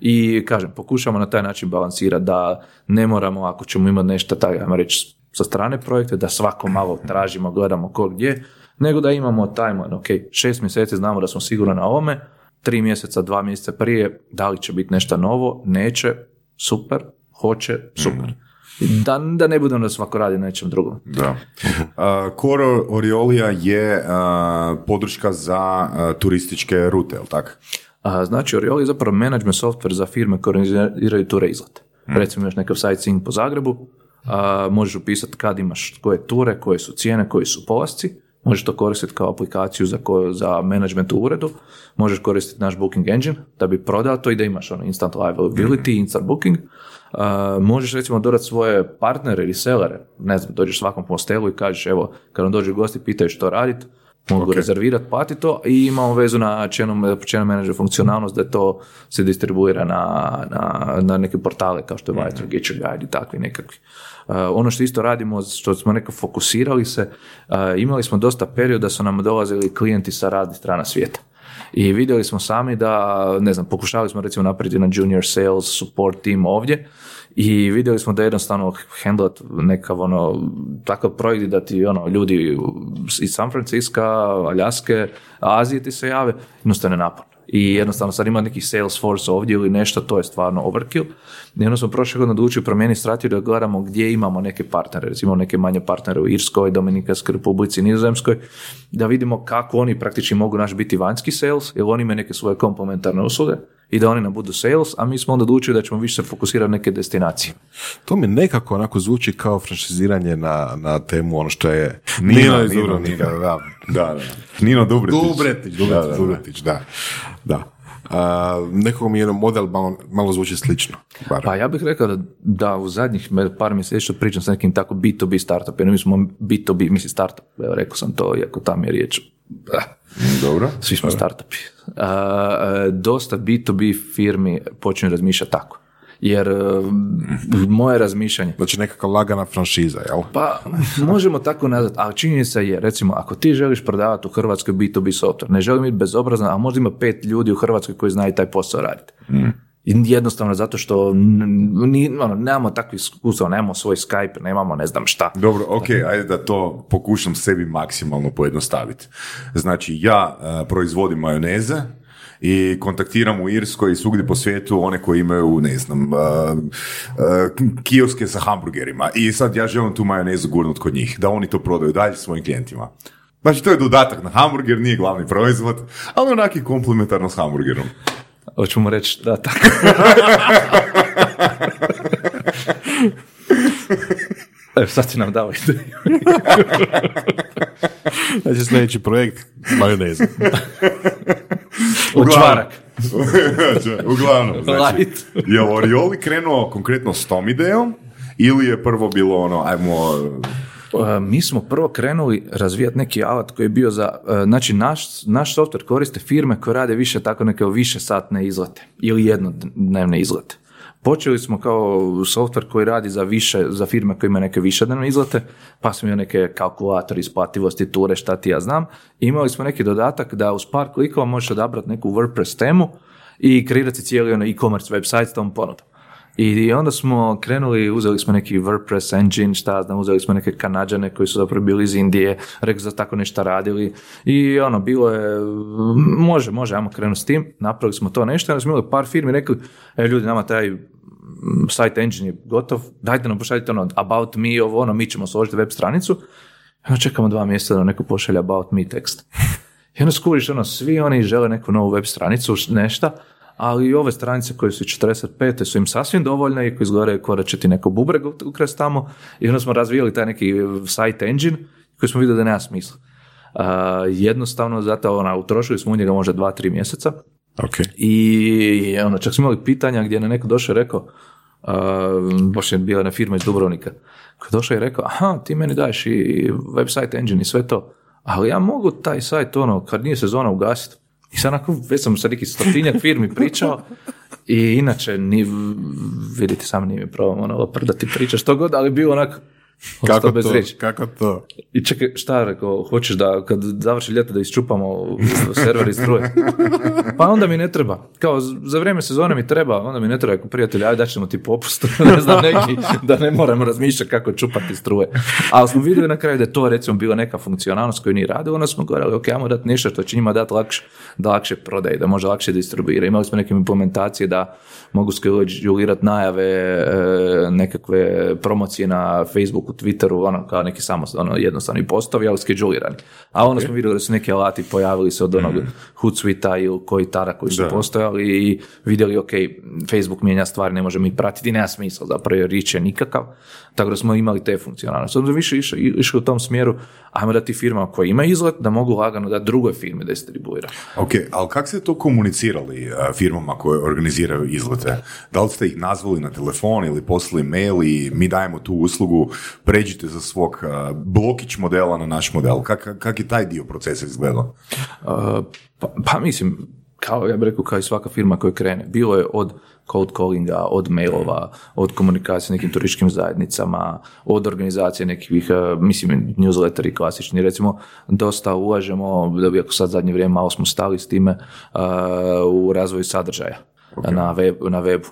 I kažem, pokušamo na taj način balansirati da ne moramo, ako ćemo imati nešto, taj, ajmo reći, sa strane projekte, da svako malo tražimo, gledamo ko gdje, nego da imamo timeline, ok, šest mjeseci znamo da smo sigurno na ovome, tri mjeseca, dva mjeseca prije, da li će biti nešto novo, neće, super, hoće, super. Da, da ne budemo da svako radi na nečem drugom. Da. Uh, Core Oriolija je uh, podrška za uh, turističke rute, jel tako? A, znači, Orioli je zapravo management software za firme koje organiziraju ture izlete. Recimo imaš nekakav sightseeing po Zagrebu, možeš upisati kad imaš koje ture, koje su cijene, koji su polasci, možeš to koristiti kao aplikaciju za, ko, za management u uredu, možeš koristiti naš booking engine da bi prodao to i da imaš ono instant availability, instant booking, Uh, možeš recimo dodati svoje partnere ili selere, ne znam, dođeš svakom hostelu i kažeš evo, kad vam dođu gosti pitaju što raditi, mogu Ok. rezervirati, plati to i imamo vezu na channel, channel manager funkcionalnost da to se distribuira na, na, na neke portale kao što je Vitor, Get Your Guide i takvi nekakvi. Uh, ono što isto radimo, što smo nekako fokusirali se, uh, imali smo dosta perioda da su nam dolazili klijenti sa raznih strana svijeta. I vidjeli smo sami da, ne znam, pokušali smo recimo napraviti na junior sales support team ovdje i vidjeli smo da jednostavno handlat nekav ono, takav projekt da ti ono, ljudi iz San Francisca, Aljaske, Azije ti se jave, jednostavno je naporno. I jednostavno sad ima neki Salesforce ovdje ili nešto, to je stvarno overkill. I onda smo prošle godine odlučili promijeniti strategiju da gledamo gdje imamo neke partnere, recimo neke manje partnere u Irskoj, Dominikanskoj republici, Nizozemskoj, da vidimo kako oni praktički mogu naš biti vanjski sales, jer oni imaju neke svoje komplementarne usluge i da oni nam budu sales, a mi smo onda odlučili da ćemo više se fokusirati na neke destinacije. To mi nekako onako zvuči kao franšiziranje na, na temu ono što je Nino, Nino iz Nino, Dubrovnika, Nino. da. Da, da. Nino Dubretić. Dubretić, Dubretić, Da, da, da. Dubretić, da. da. A, nekako mi je model malo, malo zvuči slično. Bar. Pa ja bih rekao da, da u zadnjih par mjeseci što pričam sa nekim tako B2B startupima, mi smo B2B, mislim startup, evo rekao sam to, iako tam je riječ, eh, Dobro. svi smo startupi. Dosta B2B firmi počinju razmišljati tako. Jer eh, moje razmišljanje, Znači nekakva lagana franšiza, jel? pa možemo tako nazvati, ali činjenica je, recimo, ako ti želiš prodavati u Hrvatskoj B2B software, ne želim biti bezobrazan, a možda ima pet ljudi u Hrvatskoj koji znaju taj posao raditi. I Jednostavno zato što ni, ono, nemamo takvih iskustva, nemamo svoj Skype, nemamo ne znam šta. Dobro, ok, ajde da to pokušam sebi maksimalno pojednostaviti. Znači, ja e, proizvodim majoneze i kontaktiram u Irskoj i svugdje po svijetu one koji imaju, ne znam, e, e, kioske sa hamburgerima i sad ja želim tu majonezu gurnut kod njih, da oni to prodaju dalje svojim klijentima. Znači, to je dodatak na hamburger, nije glavni proizvod, ali onak je komplementarno s hamburgerom. Hoću mu reći da tako. Evo, sad si nam dao ideju. Znači sljedeći projekt, majoneza. Čvarak. Uglavnom, znači, je li Orioli krenuo konkretno s tom idejom ili je prvo bilo ono, ajmo, mi smo prvo krenuli razvijati neki alat koji je bio za, uh, znači naš, naš software koriste firme koje rade više tako neke više satne izlete ili jednodnevne izlete. Počeli smo kao software koji radi za više, za firme koje imaju neke višednevne izlete, pa smo imali neke kalkulatori, isplativosti, ture, šta ti ja znam. Imali smo neki dodatak da uz par klikova možeš odabrati neku WordPress temu i kreirati cijeli ono e-commerce website s tom ponudom. I onda smo krenuli, uzeli smo neki WordPress engine, šta znam, uzeli smo neke kanadžane koji su zapravo bili iz Indije, rekli da tako nešto radili i ono, bilo je, može, može, ajmo krenuti s tim, napravili smo to nešto, onda smo imali par firmi, rekli, e ljudi, nama taj site engine je gotov, dajte nam pošaljite ono, about me, ovo ono, mi ćemo složiti web stranicu, onda čekamo dva mjeseca da neko pošalje about me tekst. I onda skužiš, ono, svi oni žele neku novu web stranicu, nešta, ali i ove stranice koje su 45. su im sasvim dovoljne i koje izgledaju kao da će ti neko bubreg ukrasti tamo. I onda smo razvijali taj neki site engine koji smo vidjeli da nema smisla. Uh, jednostavno, zato ona, utrošili smo u njega možda dva, tri mjeseca Ok. i ono, čak smo imali pitanja gdje je na neko došao i rekao, uh, baš je bila jedna firma iz Dubrovnika, koji je došao i rekao, aha, ti meni daješ i website engine i sve to, ali ja mogu taj sajt, ono, kad nije sezona ugasiti. I sad onako, već sam sa nekih stotinjak firmi pričao i inače, ni, vidite sam nije mi problem ono, prdati priča što god, ali bilo onako, Kako bez to? riječi. Kako to? I čekaj, šta rekao, hoćeš da kad završi ljeto da isčupamo server iz struje? Pa onda mi ne treba. Kao za vrijeme sezone mi treba, onda mi ne treba ako prijatelji, ajde daćemo ti popust, ne znam neki, da ne moramo razmišljati kako čupati struje. Ali smo vidjeli na kraju da je to recimo bila neka funkcionalnost koju nije radila, onda smo govorili, ok, ajmo dati nešto što će njima dati lakše, da lakše prodaje, da može lakše distribuira. Imali smo neke implementacije da mogu skedulirati najave, e, nekakve promocije na Facebooku, Twitteru, ono kao neki samo ono, jednostavni postovi, ali skedulirani. A onda smo vidjeli da su neki alati pojavili se od onog Hootsuite-a ili koji tara koji su Da. postojali i vidjeli, ok, Facebook mijenja stvari, ne možemo ih pratiti, nema smisla zapravo jer rič je nikakav. Tako da smo imali te funkcionalnosti. Onda više išli, išli u tom smjeru, ajmo dati firmama koje ima izlet, da mogu lagano dati drugoj firmi da distribuira. Ok, ali kako ste to komunicirali uh, firmama koje organiziraju izlete? Da li ste ih nazvali na telefon ili poslali mail i mi dajemo tu uslugu, pređite za svog uh, blokić modela na naš model? Kak, kak je taj dio procesa izgledao? Uh, pa, pa mislim, kao ja bih rekao, kao i svaka firma koja krene, bilo je od cold callinga, od mailova, od komunikacije nekim turističkim zajednicama, od organizacije nekih, uh, mislim, newsletteri klasični, recimo, dosta ulažemo, da bi ako sad zadnje vrijeme malo smo stali s time, uh, u razvoju sadržaja na, web, na webu,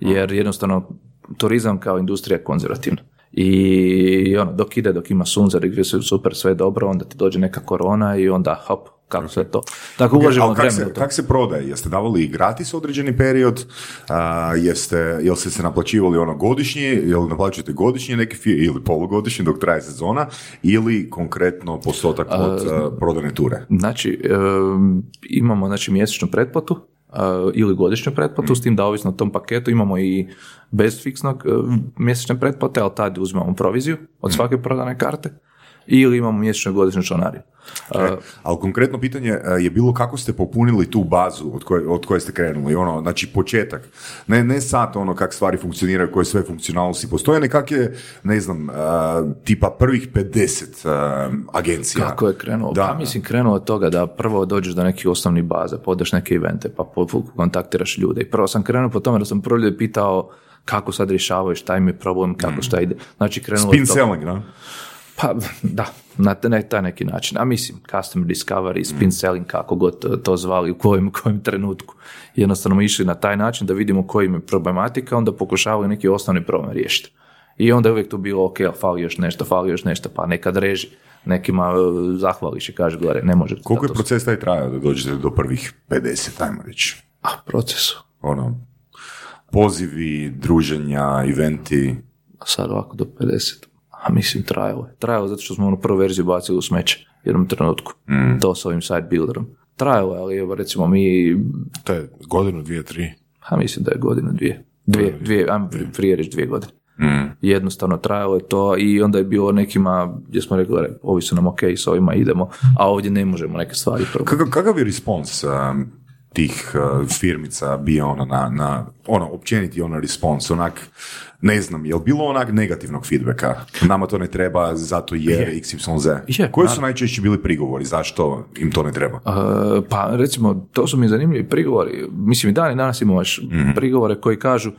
jer jednostavno turizam kao industrija je konzervativna. I ono, dok ide, dok ima sunce, dok je super, sve je dobro, onda ti dođe neka korona i onda hop, kako sve to. Tako ulažemo Ali kak vremena se, kak se prodaje? Jeste davali gratis određeni period? A, jeste, jel ste se naplaćivali ono godišnje? Jel naplaćujete godišnje neke fi- ili polugodišnje dok traje sezona? Ili konkretno postotak od a, prodane ture? Znači, em, imamo znači, mjesečnu pretplatu e, ili godišnju pretplatu, s tim da ovisno o tom paketu imamo i bez fiksnog e, mjesečne pretplate, ali tad uzimamo proviziju od svake prodane karte, ili imamo mjesečnu i godišnju članarinu. E, Ali konkretno pitanje a, je bilo kako ste popunili tu bazu od koje, od koje ste krenuli, ono, znači početak. Ne, ne sad ono kak stvari funkcioniraju, koje sve funkcionalnosti postoje, ne kak je, ne znam, a, tipa prvih 50 a, agencija. Kako je krenuo? Da. Pa mislim krenuo od toga da prvo dođeš do nekih osnovnih baza, pa odeš neke evente, pa kontaktiraš ljude. I prvo sam krenuo po tome da sam prvo ljude pitao kako sad rješavaju, šta im je problem, kako šta ide. Znači krenulo Spin od toga. selling, da? Pa da, na taj neki način. A mislim, customer discovery, spin selling, kako god to- to zvali, u kojem, kojem trenutku. Jednostavno smo išli na taj način da vidimo koji im je problematika, onda pokušavaju neki osnovni problem riješiti. I onda je uvijek tu bilo, ok, ali fali još nešto, fali još nešto, pa nekad reži. Nekima e, zahvališ i kaže, gore, ne može. Koliko je proces taj trajao da dođete do prvih 50, ajmo reći? A, procesu. Ono, pozivi, druženja, eventi. A sad ovako do 50. A mislim, trajalo je. Trajalo zato što smo onu prvu verziju bacili u smeće u jednom trenutku. To s ovim site builderom. Trajalo je, ali evo recimo mi, To je godinu, dvije, tri. a mislim da je godinu, dvije. Dvije, dvije, ajmo pri- prije reći dvije godine. Jednostavno trajalo je to i onda je bilo nekima gdje smo rekli, "Gle, ovi su nam ok, s ovima idemo, a ovdje ne možemo neke stvari probati. Kakav, kakav je respons um, tih uh, firmica bio ono na, na ono, općeniti ono respons, onak, ne znam, je li bilo onak negativnog feedbacka? Nama to ne treba zato jer XYZ. Je, Koji su najčešće bili prigovori, zašto im to ne treba? Uh, pa recimo, to su mi zanimljivi prigovori. Mislim i dan i danas imamo još prigovore koji kažu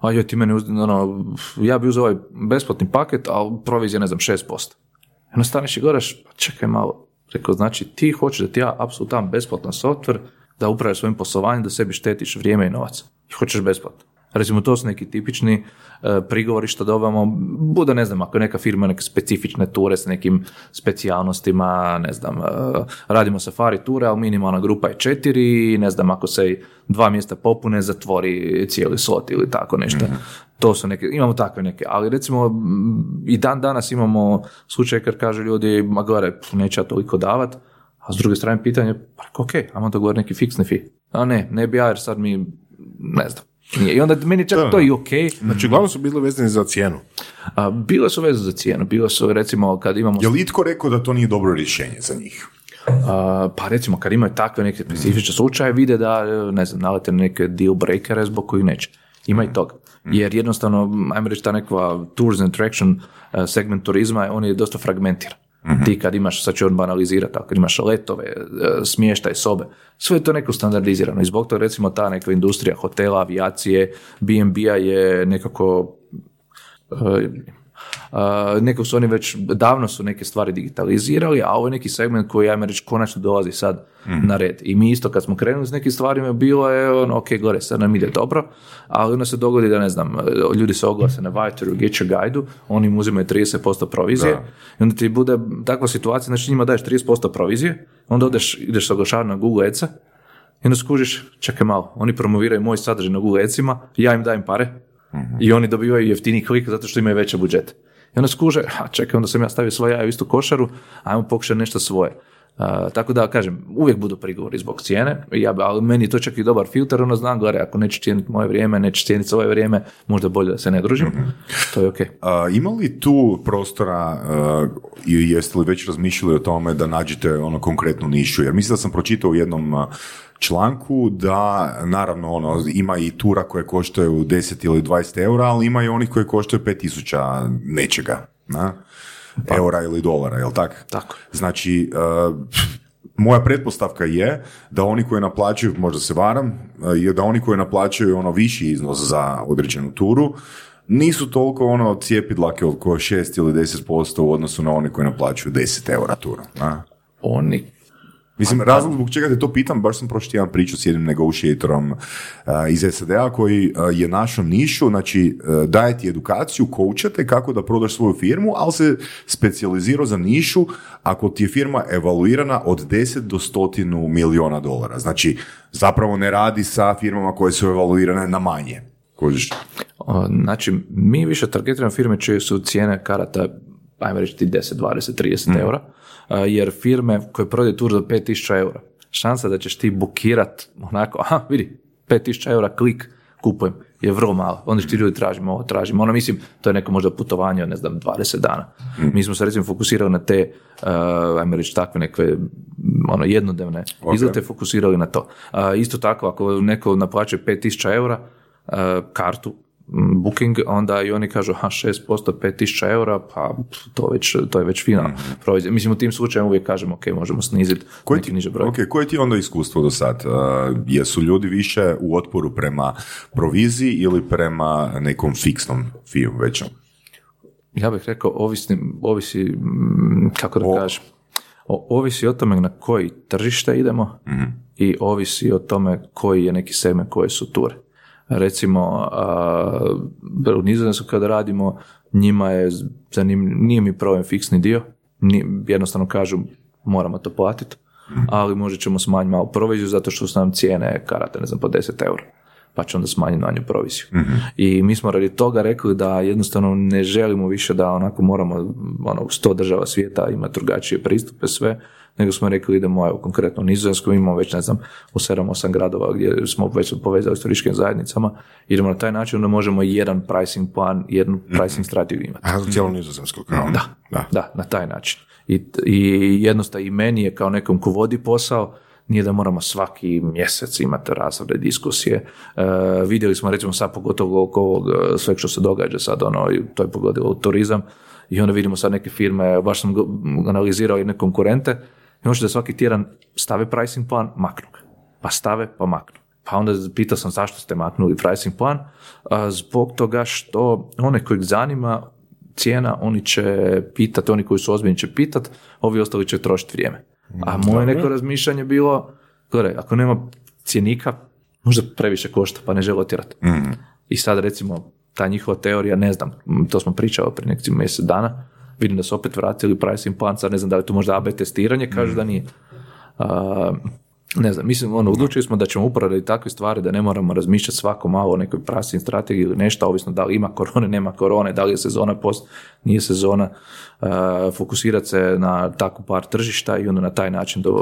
a joj, ti meni, uz- ono, ja bi uzeo ovaj besplatni paket, ali provizija, ne znam, 6%. Jedno staneš i gledaš, pa čekaj malo, rekao, znači ti hoćeš da ti ja apsolutno besplatan softver, da upravljaš svojim poslovanjem, da sebi štetiš vrijeme i novac. I hoćeš besplatno. Recimo, to su neki tipični e, prigovori što dobivamo, bude, ne znam, ako je neka firma neke specifične ture s nekim specijalnostima, ne znam, e, radimo safari ture, ali minimalna grupa je četiri, ne znam, ako se dva mjesta popune, zatvori cijeli slot ili tako nešto. To su neke, imamo takve neke, ali recimo i dan danas imamo slučaj kad kažu ljudi, ma gore, pf, neću ja toliko davat, a s druge strane pitanje, pa ok, ajmo da gore neki fiksni fi. A ne, ne bi ja jer sad mi, ne znam. Nije. I onda meni čak to i ok. Znači, uglavnom su bili vezani za cijenu. A, bile su veze za cijenu, bile su recimo kad imamo Je li itko rekao da to nije dobro rješenje za njih? A, pa recimo kad imaju takve neke specifične slučaje vide da ne znam nalete na neke deal breakere zbog kojih neće. Ima i toga. Jer jednostavno, ajmo reći ta nekva tours and attraction e, segment turizma, on je dosta fragmentiran. Ti kad imaš, sad ću on banalizirati, ali kad imaš letove, e, smještaj, sobe, sve je to neko standardizirano. I zbog toga recimo ta neka industrija hotela, avijacije, B&B-a je nekako e, neko su oni već, davno su neke stvari digitalizirali, a ovo je neki segment koji, ja reći, konačno dolazi sad na red. I mi isto kad smo krenuli s nekim stvarima, bilo je ono, ok, gore, sad nam ide dobro, ali onda se dogodi da, ne znam, ljudi se oglase na Viteru, Get Your Guide-u, oni im uzimaju 30% provizije, i onda ti bude takva situacija, znači njima daješ 30% provizije, onda odeš, ideš se oglašavati na Google Ads-a, i onda skužiš, čekaj malo, oni promoviraju moj sadržaj na Google Adsima, ja im dajem pare i oni dobivaju jeftini klik zato što imaju veće budžete. I onda skuže, a čekaj, onda sam ja stavio svoje jaje u istu košaru, ajmo pokušati nešto svoje. Uh, tako da, kažem, uvijek budu prigovori zbog cijene, ja, ali meni je to čak i dobar filter, ono znam, gore, ako neće cijeniti moje vrijeme, neće cijeniti svoje vrijeme, možda bolje da se ne družim, to je ok. A, ima li tu prostora uh, i jeste li već razmišljali o tome da nađete ono konkretnu nišu? Jer mislim da sam pročitao u jednom uh, članku da naravno ono ima i tura koje koštaju 10 ili 20 eura, ali ima i onih koje koštaju 5000 nečega. Na? Eura ili dolara, jel tak? Tako. Znači, uh, moja pretpostavka je da oni koji naplaćuju, možda se varam, uh, je da oni koji naplaćuju ono viši iznos za određenu turu, nisu toliko ono cijepidlake oko 6 ili 10% u odnosu na one koji naplaćuju 10 eura turu. Na? Oni Mislim, razlog zbog čega te to pitam, baš sam prošli tjedan pričao s jednim negotiatorom uh, iz SAD-a koji uh, je našao nišu, znači uh, daje ti edukaciju, koučate kako da prodaš svoju firmu, ali se specijalizirao za nišu ako ti je firma evaluirana od 10 do 100 miliona dolara. Znači, zapravo ne radi sa firmama koje su evaluirane na manje. Kužiš? O, Znači, mi više targetiramo firme čije su cijene karata, ajmo reći ti 10, 20, 30 eura, a, jer firme koje prodaju tur do 5000 eura, šansa da ćeš ti bukirat onako, aha, vidi, 5000 eura, klik, kupujem, je vrlo malo. Onda će ti ljudi tražimo ovo, tražimo ono, mislim, to je neko možda putovanje od, ne znam, 20 dana. Mi smo se recimo fokusirali na te, uh, ajmo reći, takve neke, ono, jednodnevne izlete, fokusirali na to. Isto tako, ako neko naplaćuje 5000 eura, uh, kartu, booking, onda i oni kažu, ha, 6%, 5000 eura, pa to, već, to je već fina provizija. Mislim, u tim slučajevima uvijek kažemo, ok, možemo sniziti Koje neki ti, niže broj. ok, koje ti onda iskustvo do sad? Uh, jesu ljudi više u otporu prema proviziji ili prema nekom fiksnom fiju većom? Ja bih rekao, ovisi, ovisi kako da O- kažem, o, ovisi o tome na koji tržište idemo i ovisi o tome koji je neki segment koje su ture. Recimo, u Nizozemsku kada radimo, njima je zanimljiv, nije mi problem fiksni dio, ni- jednostavno kažu moramo to platiti, ali možda ćemo smanjiti malo proviziju zato što su nam cijene karate, ne znam, po 10 eura pa će onda smanjiti na nju proviziju. I mi smo radi toga rekli da jednostavno ne želimo više da onako moramo ono, sto država svijeta imati drugačije pristupe sve, nego smo rekli idemo evo, konkretno u Nizozemsku, imamo već ne znam u 7-8 gradova gdje smo već povezali s turističkim zajednicama, idemo na taj način, onda možemo jedan pricing plan, jednu pricing strategiju imati. A za cijelo nizozemsko kao. Da, da. da, na taj način. I, i jednostavno i meni je kao nekom ko vodi posao, nije da moramo svaki mjesec imati razrede diskusije. E, vidjeli smo recimo sad pogotovo oko ovog e, sveg što se događa sad, ono, to je pogodilo turizam, i onda vidimo sad neke firme, baš sam analizirao jedne konkurente, i možda da svaki tjedan stave pricing plan, maknu ga. Pa stave, pa maknu. Pa onda pitao sam zašto ste maknuli pricing plan, zbog toga što one kojeg zanima cijena, oni će pitati, oni koji su ozbiljni će pitati, ovi ostali će trošiti vrijeme. A moje neko razmišljanje je bilo, gore, ako nema cjenika, možda previše košta, pa ne žele otjerati. I sad recimo, ta njihova teorija, ne znam, to smo pričali prije nekih mjesec dana, vidim da su opet vratili pricing plan, sad ne znam da li je to možda AB testiranje, kažu da nije. A, ne znam, mislim, ono, odlučili smo da ćemo upravo radi takve stvari da ne moramo razmišljati svako malo o nekoj pricing strategiji ili nešto, ovisno da li ima korone, nema korone, da li je sezona post, nije sezona, a, fokusirati se na takvu par tržišta i onda na taj način do,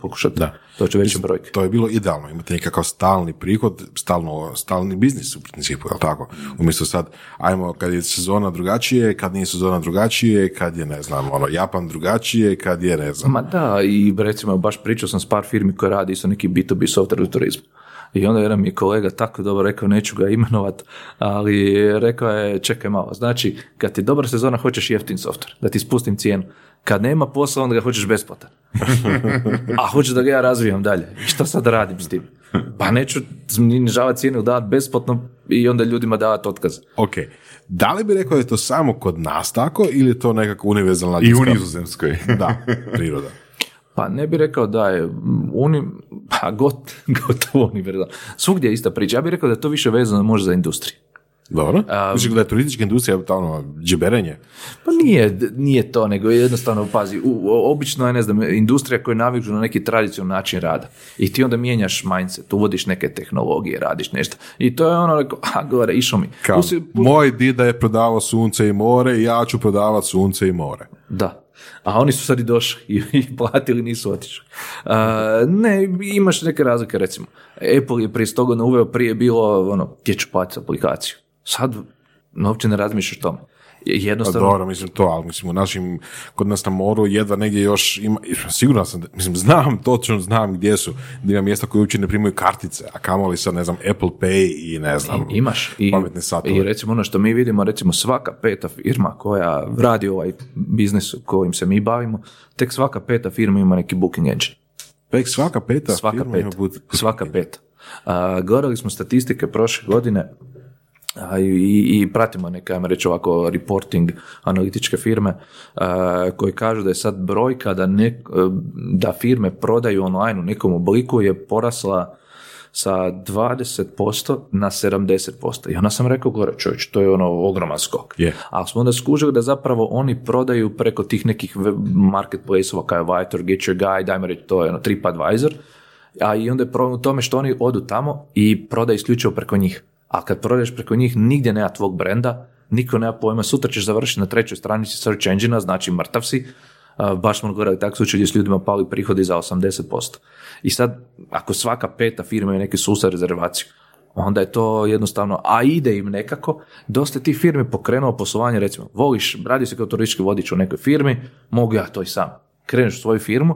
pokušati Da. doći veće brojke. To je bilo idealno, imate nekakav stalni prihod, stalno, stalni biznis u principu, jel tako? Umjesto sad, ajmo, kad je sezona drugačije, kad nije sezona drugačije, kad je, ne znam, ono, Japan drugačije, kad je, ne znam, Ma da, i recimo baš pričao sam s par firmi koje radi isto neki B2B software u turizmu. I onda jedan mi je kolega tako dobro rekao, neću ga imenovat, ali rekao je, čekaj malo, znači, kad ti je dobra sezona, hoćeš jeftin software, da ti spustim cijenu. Kad nema posla, onda ga hoćeš besplatan. A hoćeš da ga ja razvijam dalje. I što sad radim s tim? Pa neću nižavati cijenu, davati besplatno i onda ljudima davati otkaz. Ok, Da li bi rekao da je to samo kod nas tako ili je to nekako univerzalna I u nizozemskoj. Da, priroda. Pa ne bi rekao da je uni, pa got, gotovo univerzalno. Svugdje je ista priča. Ja bih rekao da je to više vezano možda za industriju. Dobro. Mislim da je turistička industrija ono, džiberenje. Pa nije, nije to, nego je jednostavno, pazi, u, obično je, ne znam, industrija koja naviđu na neki tradicionalni način rada. I ti onda mijenjaš mindset, uvodiš neke tehnologije, radiš nešto. I to je ono, rekao, a gore, išao mi. Kao, pu- moj dida je prodavao sunce i more i ja ću prodavati sunce i more. Da. A oni su sad i došli i, i platili, nisu otišli. A, ne, imaš neke razlike, recimo. Apple je prije godina uveo, prije je bilo, ono, gdje ću platiti aplikaciju. Sad uopće ne razmišljaš tome. Je- Pa Jednostavno, dobro, mislim to, ali mislim u našim, kod nas na moru jedva negdje još ima, sigurno sam, da- mislim znam, točno znam gdje su, gdje ima mjesta koje uopće ne primaju kartice, a kamoli sad, ne znam, Apple Pay i ne znam, I- imaš. I, pametne satove. I recimo ono što mi vidimo, recimo svaka peta firma koja radi ovaj biznis kojim se mi bavimo, tek svaka peta firma ima neki booking engine. Pek svaka peta Svaka firma ima peta. bud- Svaka peta. A, gledali smo statistike prošle godine i, i pratimo neke, ajmo reći ovako, reporting analitičke firme a, koji kažu da je sad brojka da, ne, da firme prodaju online u nekom obliku je porasla sa 20% na 70%. I onda sam rekao, gore čovječ, to je ono ogroman skok. Je. Ali smo onda skužili da zapravo oni prodaju preko tih nekih marketplace-ova kao je Viator, Get Your Guide, ajmo reći, to je ono TripAdvisor, a i onda je problem u tome što oni odu tamo i prodaju isključivo preko njih. A kad prodaješ preko njih, nigdje nema tvog brenda, niko nema pojma, sutra ćeš završiti na trećoj stranici search engine znači mrtav si, baš smo gledali tak slučaj gdje su ljudima pali prihodi za 80%. I sad, ako svaka peta firma ima neki sustav rezervaciju, onda je to jednostavno, a ide im nekako, dosta tih firmi pokrenuo poslovanje, recimo, voliš, radi se kao turistički vodič u nekoj firmi, mogu ja to i sam. Kreneš u svoju firmu,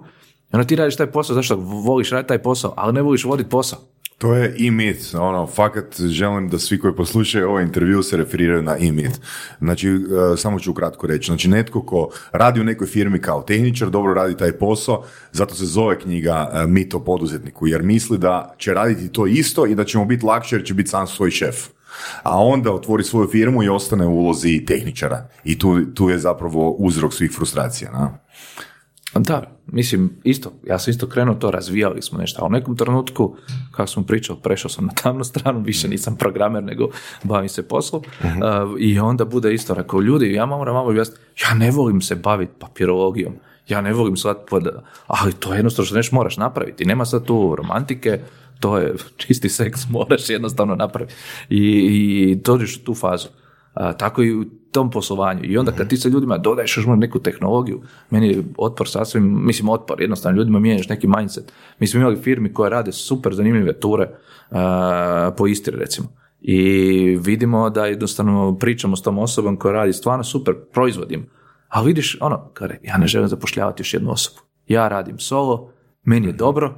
onda ti radiš taj posao, zašto voliš raditi taj posao, ali ne voliš voditi posao. To je e-meet, ono, fakat želim da svi koji poslušaju ovaj intervju se referiraju na e-meet. Znači, e, samo ću ukratko reći, znači netko ko radi u nekoj firmi kao tehničar, dobro radi taj posao, zato se zove knjiga e, Mit o poduzetniku, jer misli da će raditi to isto i da će mu biti lakše jer će biti sam svoj šef. A onda otvori svoju firmu i ostane u ulozi tehničara. I tu, tu je zapravo uzrok svih frustracija. Na? Da, mislim, isto, ja sam isto krenuo to, razvijali smo nešto, a u nekom trenutku, kako smo pričali, prešao sam na tamnu stranu, više nisam programer, nego bavim se poslom, uh, i onda bude isto, rekao, ljudi, ja moram malo objasniti, ja ne volim se baviti papirologijom, ja ne volim sad pod, ali to je jednostavno što nešto moraš napraviti, nema sad tu romantike, to je čisti seks, moraš jednostavno napraviti. I, i dođeš u tu fazu. A, tako i u tom poslovanju. I onda kad ti sa ljudima dodaješ još neku tehnologiju, meni je otpor sasvim, mislim otpor, jednostavno ljudima mijenjaš neki mindset. Mi smo imali firmi koje rade super zanimljive ture a, po Istri recimo. I vidimo da jednostavno pričamo s tom osobom koja radi stvarno super, proizvodim. Ali vidiš, ono, kare, ja ne želim zapošljavati još jednu osobu. Ja radim solo, meni je dobro,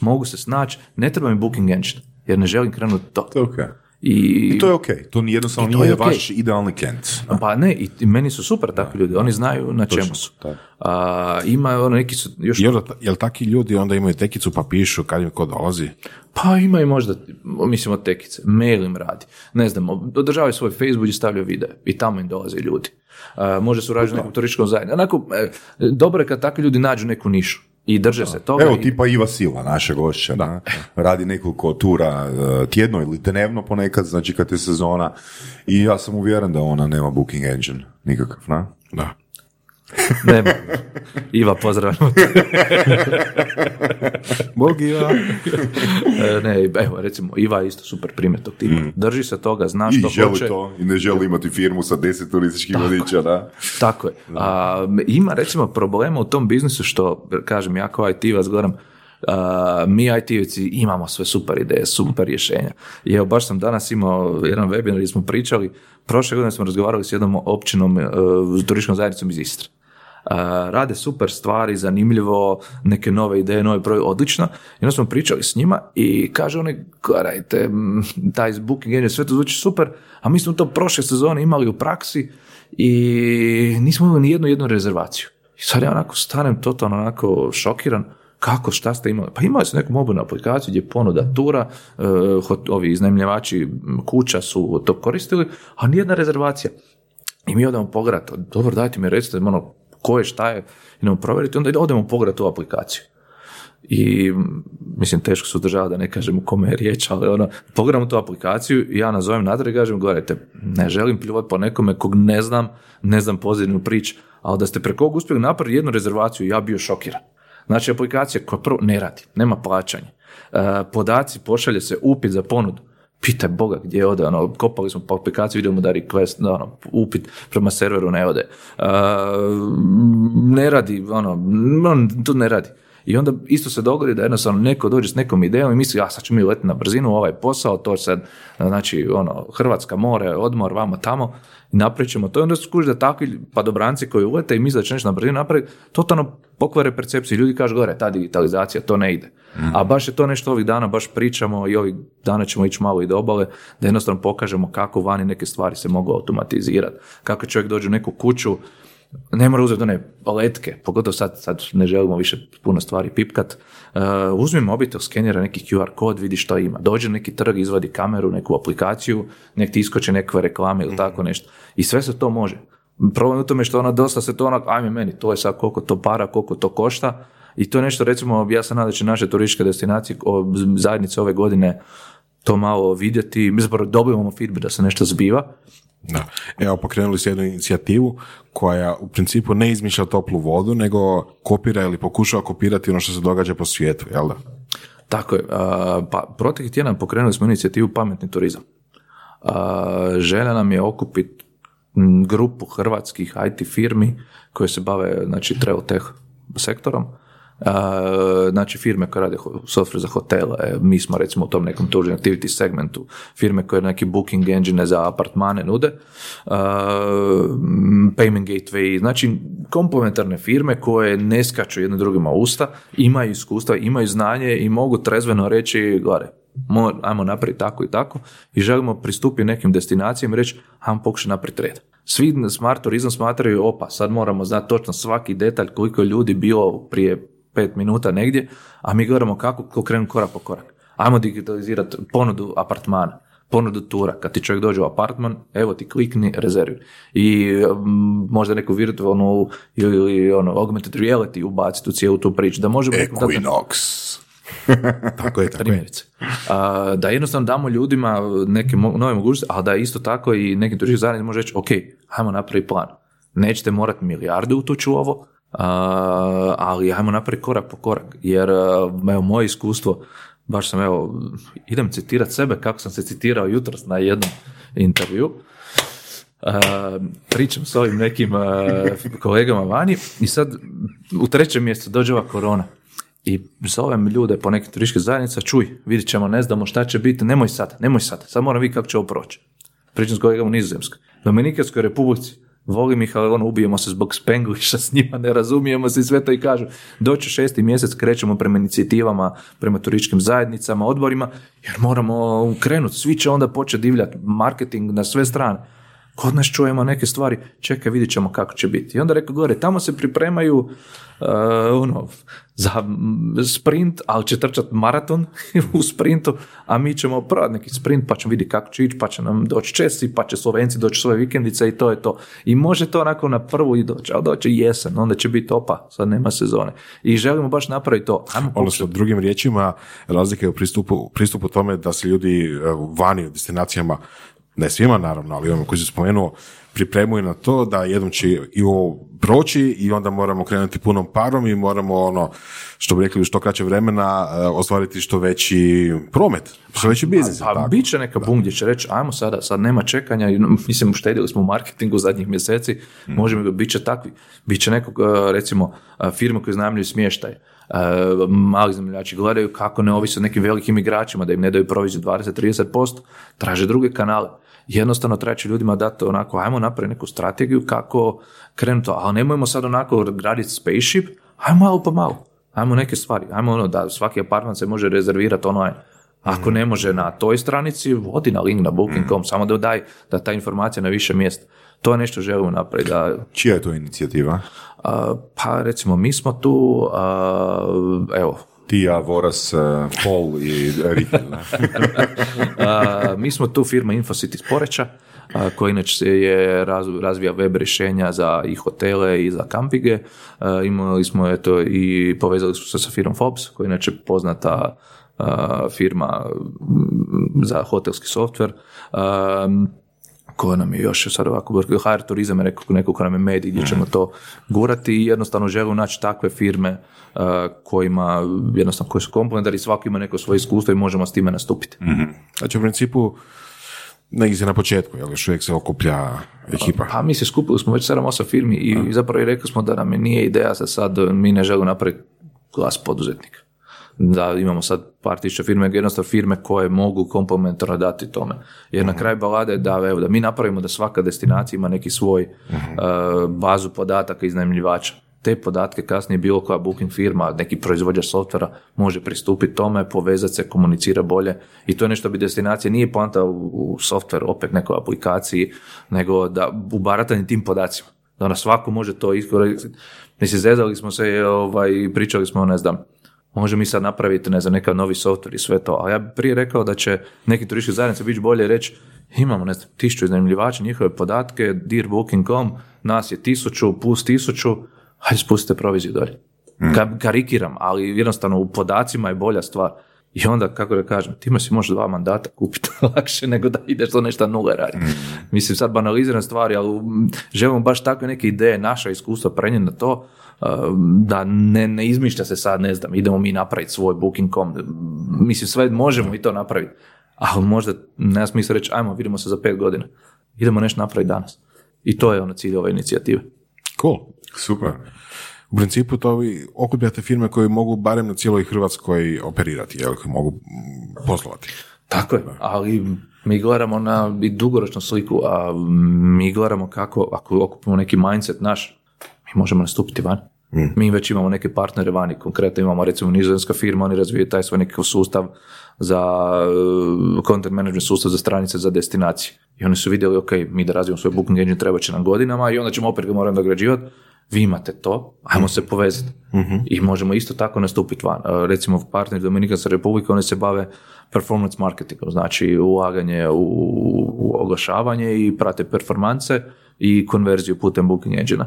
mogu se snaći, ne treba mi booking engine, jer ne želim krenuti to. Okej. I, I to je okej, to jednostavno I to nije je okej. vaš idealni klijent. Pa ne, i i meni su super takvi ljudi, oni znaju na čemu su. A, ima ono neki su još... Jel, jel taki ljudi onda imaju tekicu pa pišu kad im ko dolazi? Pa ima i možda, mislim od tekice, mail im radi. Ne znam, održavaju svoj Facebook i stavljaju video i tamo im dolaze ljudi. A, može su u nekom turističkom zajednicu. Onako, e, dobro je kad takvi ljudi nađu neku nišu i drže se toga. Evo i- tipa Iva Silva, naša gošća, da. radi nekoliko tura e, tjedno ili dnevno ponekad, znači kad je sezona i ja sam uvjeren da ona nema booking engine nikakav, na? Da. Nema. Iva, pozdravljamo. Bog Iva. E, ne, evo, recimo, Iva je isto super primjer tog tipa. Drži se toga, zna Mm. I što želi hoće. to i ne želi imati firmu sa deset turističkih vodiča, da? Tako je. A, ima recimo problema u tom biznisu što, kažem, ja kao IT vas gledam, mi IT-evci imamo sve super ideje, super rješenja. I evo, baš sam danas imao jedan webinar gdje smo pričali, prošle godine smo razgovarali s jednom općinom, e, turističkom zajednicom iz Istre. A, rade super stvari, zanimljivo, neke nove ideje, nove broj, odlično. I onda smo pričali s njima i kaže oni, gledajte, taj booking engine, sve to zvuči super, a mi smo to prošle sezone imali u praksi i nismo imali ni jednu jednu rezervaciju. I sad ja onako stanem totalno onako šokiran, kako, šta ste imali? Pa imali su neku mobilnu aplikaciju gdje je ponuda tura, e, hot- ovi iznajmljivači kuća su to koristili, a nijedna rezervacija. I mi odemo pogledati, dobro dajte mi recite ono, ko je, šta je, idemo provjeriti, onda odemo pogledati tu aplikaciju. I mislim, teško se udržava da ne kažem u kome je riječ, ali ono, pogledamo tu aplikaciju ja nazovem natrag i kažem, gledajte, ne želim pljuvati po nekome kog ne znam, ne znam pozivnu priču, ali da ste preko ovog uspjeli napraviti jednu rezervaciju, ja bio šokiran. Znači, aplikacija koja prvo ne radi, nema plaćanje. E, podaci, pošalje se upit za ponudu. Pitaj Boga gdje ode, ono, kopali smo po aplikaciji, vidimo da request, da, ono, upit prema serveru ne ode. E, ne radi, ono, on tu ne radi. I onda isto se dogodi da jednostavno neko dođe s nekom idejom i misli, ja sad ću mi letiti na brzinu ovaj posao, to sad, znači, ono, Hrvatska more, odmor, vamo tamo, napravit ćemo to. I onda skuži da takvi padobranci koji ulete i misle da će nešto na brzinu napraviti, totalno pokvare percepciju. Ljudi kažu, gore, ta digitalizacija, to ne ide. A baš je to nešto ovih dana, baš pričamo i ovih dana ćemo ići malo i do obale, da jednostavno pokažemo kako vani neke stvari se mogu automatizirati. Kako čovjek dođe u neku kuću, ne mora uzeti one letke, pogotovo sad, sad ne želimo više puno stvari pipkat. Uh, uzmi mobitel, skenira neki QR kod, vidi što ima. Dođe neki trg, izvadi kameru, neku aplikaciju, nek ti iskoče nekakve reklame ili tako nešto. I sve se to može. Problem u tome što ona dosta se to onak, ajme meni, to je sad koliko to para, koliko to košta. I to je nešto, recimo, ja sam nadam da će naše turističke destinacije, zajednice ove godine to malo vidjeti. Mi zapravo dobivamo feedback da se nešto zbiva. Da. Evo, pokrenuli su jednu inicijativu koja u principu ne izmišlja toplu vodu, nego kopira ili pokušava kopirati ono što se događa po svijetu, jel da? Tako je. Pa proteklih tjedan pokrenuli smo inicijativu Pametni turizam. Želja nam je okupiti grupu hrvatskih IT firmi koje se bave znači, travel tech sektorom. Znači firme koje rade software za hotele, mi smo recimo u tom nekom touring activity segmentu, firme koje neki booking engine za apartmane nude, payment gateway, znači komplementarne firme koje ne skaču jedne drugima usta, imaju iskustva, imaju znanje i mogu trezveno reći, gore, mo- ajmo napraviti tako i tako i želimo pristupiti nekim destinacijama i reći, ajmo pokušati napraviti red. Svi smart turizam smatraju, opa, sad moramo znati točno svaki detalj koliko je ljudi bilo prije pet minuta negdje, a mi gledamo kako ko krenu korak po korak. Ajmo digitalizirati ponudu apartmana, ponudu tura. Kad ti čovjek dođe u apartman, evo ti klikni, rezervi. I mm, možda neku virtualnu ili, ono, augmented reality ubaciti u cijelu tu priču. Da možemo Equinox. Tako je, tako je. primjerice. A, da jednostavno damo ljudima neke mo- nove mogućnosti, ali da isto tako i neki turistički zajednici može reći, ok, ajmo napraviti plan. Nećete morati milijarde utući u ovo, ali ajmo napraviti korak po korak. Jer, evo, moje iskustvo, baš sam, evo, idem citirati sebe kako sam se citirao jutros na jednom intervju. Uh, pričam s ovim nekim uh, kolegama vani i sad u trećem mjesecu dođe ova korona i zovem ljude po nekim turističkim zajednica, čuj, vidit ćemo, ne znamo šta će biti, nemoj sad, nemoj sad, sad moram vidjeti kako će ovo proći. Pričam s kolegama u Nizozemskoj. Dominikanskoj republici, volim ih, ali ono, ubijemo se zbog spengliša s njima, ne razumijemo se i sve to i kažu. Doći šesti mjesec, krećemo prema inicijativama, prema turističkim zajednicama, odborima, jer moramo krenuti, svi će onda početi divljati, marketing na sve strane. Kod nas čujemo neke stvari, čekaj, vidit ćemo kako će biti. I onda rekao gore, tamo se pripremaju uh, ono, za sprint, ali će trčati maraton u sprintu, a mi ćemo prodati neki sprint, pa ćemo vidjeti kako će ići, pa će nam doći Česi, pa će Slovenci doći svoje vikendice i to je to. I može to onako na prvu i doći, ali doći jesen, onda će biti opa, sad nema sezone. I želimo baš napraviti to. Ajmo Odnosno, drugim riječima, razlika je u pristupu, pristupu tome da se ljudi e, vani u destinacijama, ne svima naravno, ali ovim koji se spomenuo, pripremaju na to da jednom će i ovo proći i onda moramo krenuti punom parom i moramo ono, što bi rekli, u što kraće vremena e, ostvariti što veći promet, što veći biznis. A bit će neka bum gdje će reći, ajmo sada, sad nema čekanja, mislim, uštedili smo u marketingu zadnjih mjeseci, možemo, bit će takvi. Bit će nekog, e, recimo, e, firme koje znamljuju smještaj, mali zemljači gledaju kako ne ovise o nekim velikim igračima, da im ne daju proviziju 20-30%, traže druge kanale. Jednostavno treba će ljudima dati onako, ajmo napraviti neku strategiju kako krenuti, ali nemojmo sad onako graditi spaceship, ajmo malo po malo. Ajmo neke stvari, ajmo ono da svaki apartman se može rezervirati online. Ako ne može na toj stranici, vodi na link na booking.com, samo da daj da ta informacija na više mjesta. To je nešto želimo napraviti. Da, Čija je to inicijativa? a, pa recimo mi smo tu, a, evo, Ti, ja, Voras, eh, Paul i? A, mi smo tu firma Infocity iz Poreča, a, koja inače je raz, razvija web rješenja za i hotele i za kampige. Imali smo eto i povezali smo se sa firmom Fobs, koja je inače poznata firma za hotelski softver. Ko nam je još sad ovako, HR Turizam je rekao neko ko nam je medij gdje ćemo to gurati i jednostavno želimo naći takve firme uh, kojima jednostavno koji su komplementari, svako ima neko svoje iskustvo i možemo s time nastupiti. Znači u principu negdje se na početku, jel još uvijek se okuplja ekipa. Pa mi se skupili smo već 7-8 firmi i zapravo i rekli smo da nam je nije ideja da sad mi ne želimo napraviti glas poduzetnika. Da imamo sad par tisuća firme, jednostavno firme koje mogu komplementarno dati tome. Jer na kraju balade je da, evo, da mi napravimo da svaka destinacija ima neki svoj uh, bazu podataka iznajmljivača. Te podatke kasnije bilo koja booking firma, neki proizvođač softvera može pristupiti tome, povezati se, komunicira bolje i to je nešto bi destinacija nije poanta u, u softver, opet nekoj aplikaciji, nego da u baratanju tim podacima. Da onda svako može to iskoristiti. Mislim, zezali smo se ovaj, pričali smo, ne znam, može mi sad napraviti, ne znam, nekav novi softver i sve to, a ja bih prije rekao da će neki turistički zajednice biti bolje reći imamo, ne znam, tisuću iznajmljivača, njihove podatke, dearbooking.com, nas je tisuću, plus tisuću, hajde spustite proviziju dolje. Ka- karikiram, ali jednostavno u podacima je bolja stvar. I onda, kako da kažem, time si možeš dva mandata kupiti lakše nego da ideš to nešto nule raditi. Mislim, sad banaliziram stvari, ali mm, želimo baš takve neke ideje, naša iskustva prenijeti na to, da ne, ne izmišlja se sad, ne znam, idemo mi napraviti svoj booking.com. Mislim, sve možemo i to napraviti. Ali možda nema smisla reći, ajmo, vidimo se za pet godina. Idemo nešto napraviti danas. I to je ono cilj ove inicijative. Cool. Super. U principu to vi okupljate firme koje mogu barem na cijeloj Hrvatskoj operirati, jel, koje mogu poslovati. Tako je, ali mi gledamo na i dugoročnu sliku, a mi gledamo kako, ako okupimo neki mindset naš, mi možemo nastupiti van. Mi već imamo neke partnere vani, konkretno imamo recimo nizozemska firma, oni razvijaju taj svoj nekakav sustav za uh, content management sustav za stranice za destinacije. I oni su vidjeli, ok, mi da razvijemo svoj booking engine treba će nam godinama i onda ćemo opet ga moramo dograđivati. Vi imate to, ajmo se povezati. I možemo isto tako nastupiti van. Uh, Recimo partner Dominikanske republike, oni se bave performance marketingom, znači ulaganje u, u oglašavanje i prate performance i konverziju putem booking engine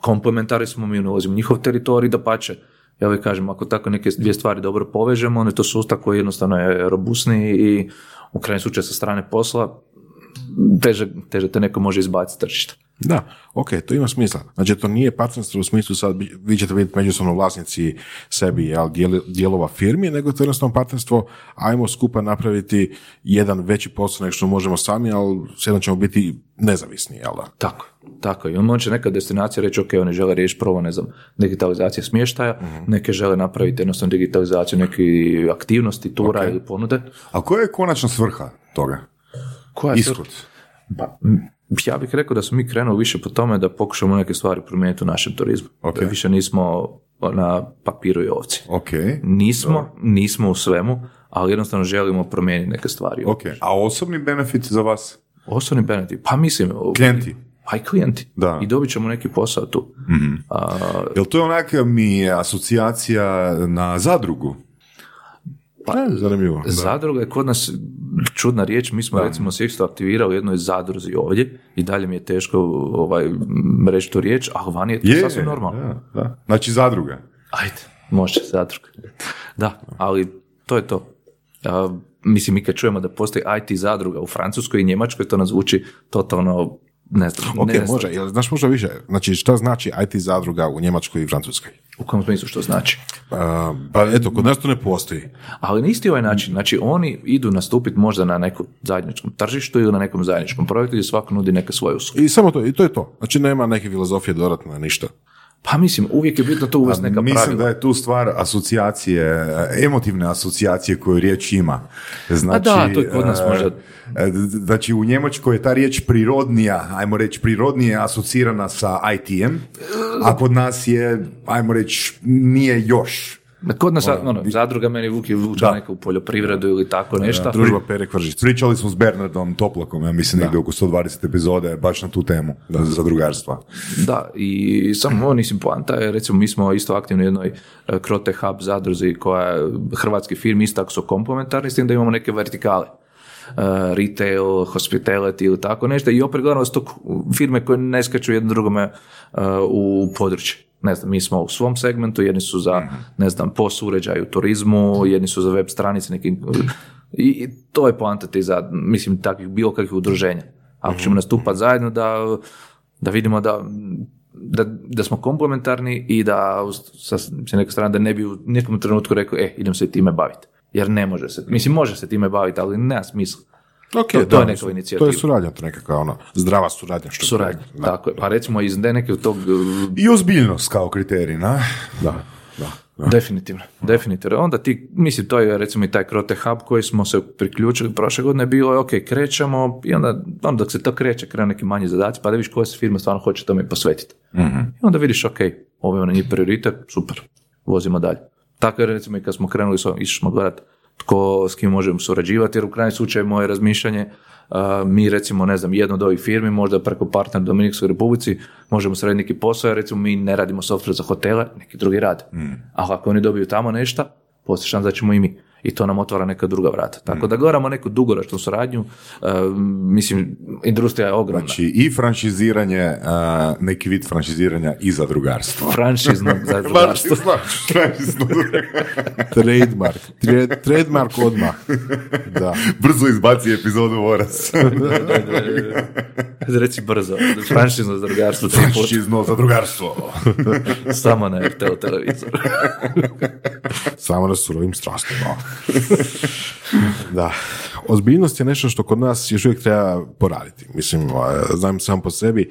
komplementari smo, mi ne ulazimo njihov teritorij, da pače. Ja uvijek kažem, ako tako neke dvije stvari dobro povežemo, onda je to sustav koji jednostavno je robusniji i u krajnjem slučaju sa strane posla teže, teže te neko može izbaciti tržište. Da, ok, to ima smisla. Znači, to nije partnerstvo u smislu sad, vi ćete vidjeti međusobno vlasnici sebi, jel, dijelova firmi, nego to je jednostavno partnerstvo, ajmo skupa napraviti jedan veći posao nego što možemo sami, ali svejedno ćemo biti nezavisni, jel da? Tako, tako. I on može neka destinacija reći, ok, oni žele riješiti prvo, ne znam, digitalizacije smještaja, neke žele napraviti jednostavno digitalizaciju neke aktivnosti, tura ili ponude. A koja je konačna svrha toga? Koja je Ishod. Pa, ja bih rekao da smo mi krenuli više po tome da pokušamo neke stvari promijeniti u našem turizmu. Ok. Da više nismo na papiru i ovci. Ok. Nismo, nismo u svemu, ali jednostavno želimo promijeniti neke stvari. Ok. A osobni benefit za vas? Osobni benefit, pa mislim... Klijenti? Pa i klijenti. Da. I dobit ćemo neki posao tu. A, Jel to je onaka mi asocijacija na zadrugu? Pa, zanimljivo. Zadruga je kod nas čudna riječ, mi smo recimo se isto aktivirali u jednoj zadruzi ovdje i dalje mi je teško ovaj, reći tu riječ, ali vani je to sasvim normalno. Da, da. Znači zadruga. Ajde, može, zadruga. Da, ali to je to. A, mislim, mi kad čujemo da postoji IT zadruga u Francuskoj i Njemačkoj, to nas zvuči totalno, ne znam, Ok, ne može, jel znaš možda više, znači šta znači IT zadruga u Njemačkoj i Francuskoj? u kojem smislu što znači. Pa, pa eto, kod nas to ne postoji. Ali na isti ovaj način, znači oni idu nastupiti možda na nekom zajedničkom tržištu ili na nekom zajedničkom projektu gdje svako nudi neke svoje usluge. I samo to, i to je to. Znači nema neke filozofije dodatne, ništa. Pa mislim, uvijek je bitno to uvesti neka Mislim pravila. da je tu stvar asocijacije, emotivne asocijacije koju riječ ima. Znači, da, to je kod nas e, možda. e, Znači u Njemačkoj je ta riječ prirodnija, ajmo reći prirodnije asocirana sa IT-em, a kod nas je, ajmo reći, nije još. Kod nas, ono, zadruga meni vuki vuče Da. neku poljoprivredu ili tako nešto. Družba Pere Kvržica. Pričali smo s Bernardom Toplakom, ja mislim, negdje oko 120 epizode, baš na tu temu, za drugarstva. Da, i samo ovo mislim poanta je, recimo mi smo isto aktivni u jednoj e, Crote Hub zadruzi koja je hrvatski firmi isto tako su komplementarni s tim da imamo neke vertikale. E, retail, hospitality ili tako nešto i opet gledamo da su to firme koje ne skaču jedno drugome e, u područje. Ne znam, mi smo u svom segmentu, jedni su za, ne znam, POS uređaj u turizmu, jedni su za web stranice, neki, i, to je poanta ti za, mislim, takvih bilo kakvih udruženja. Ako ćemo nastupati zajedno da, da vidimo da, da, da smo komplementarni i da sa, sa neke strane da ne bi u nekom trenutku rekao, e, idem se time baviti. Jer ne može se, mislim, može se time baviti, ali nema smisla. Ok, To- to da, je neka inicijativa. To je suradnja, to je nekakva ono, zdrava suradnja. Što Suradnja. Da, tako je. Pa recimo iz ne neke tog, uh, I ozbiljnost kao kriterij, na? Da, da. da. definitivno, definitivno. Onda ti, mislim, to je recimo i taj Crote Hub koji smo se priključili prošle godine, bilo je, ok, krećemo i onda, onda dok se to kreće, krenu neki manji zadaci, pa da vidiš koja se firma stvarno hoće tome posvetiti. I onda vidiš, ok, ovo je onaj njih prioritet, super, vozimo dalje. Tako je recimo i kad smo krenuli, išli smo gledat tko s kim možemo surađivati, jer u krajnjem slučaju moje razmišljanje, mi recimo, ne znam, jedno od ovih firmi, možda preko partnera u Dominikskoj republici, možemo srediti neki posao, jer recimo mi ne radimo software za hotele, neki drugi rade. A ako oni dobiju tamo nešto, postoji da ćemo i mi. I to nam otvara neka druga vrata. Tako da gledamo neku dugoročnu suradnju, a, mislim, industrija je ogromna. Znači i franšiziranje, a, neki vid franšiziranja i zadrugarstvo. Franšizno zadrugarstvo. Franšizno. Trademark. Tre- trademark odmah. Da. Brzo izbaci epizodu Vorac. Reci brzo. Franšizno zadrugarstvo. Franšizno zadrugarstvo. Samo na RTL televizoru. Samo na surovim strastima. da. Ozbiljnost je nešto što kod nas još uvijek treba poraditi. Mislim, znam sam po sebi,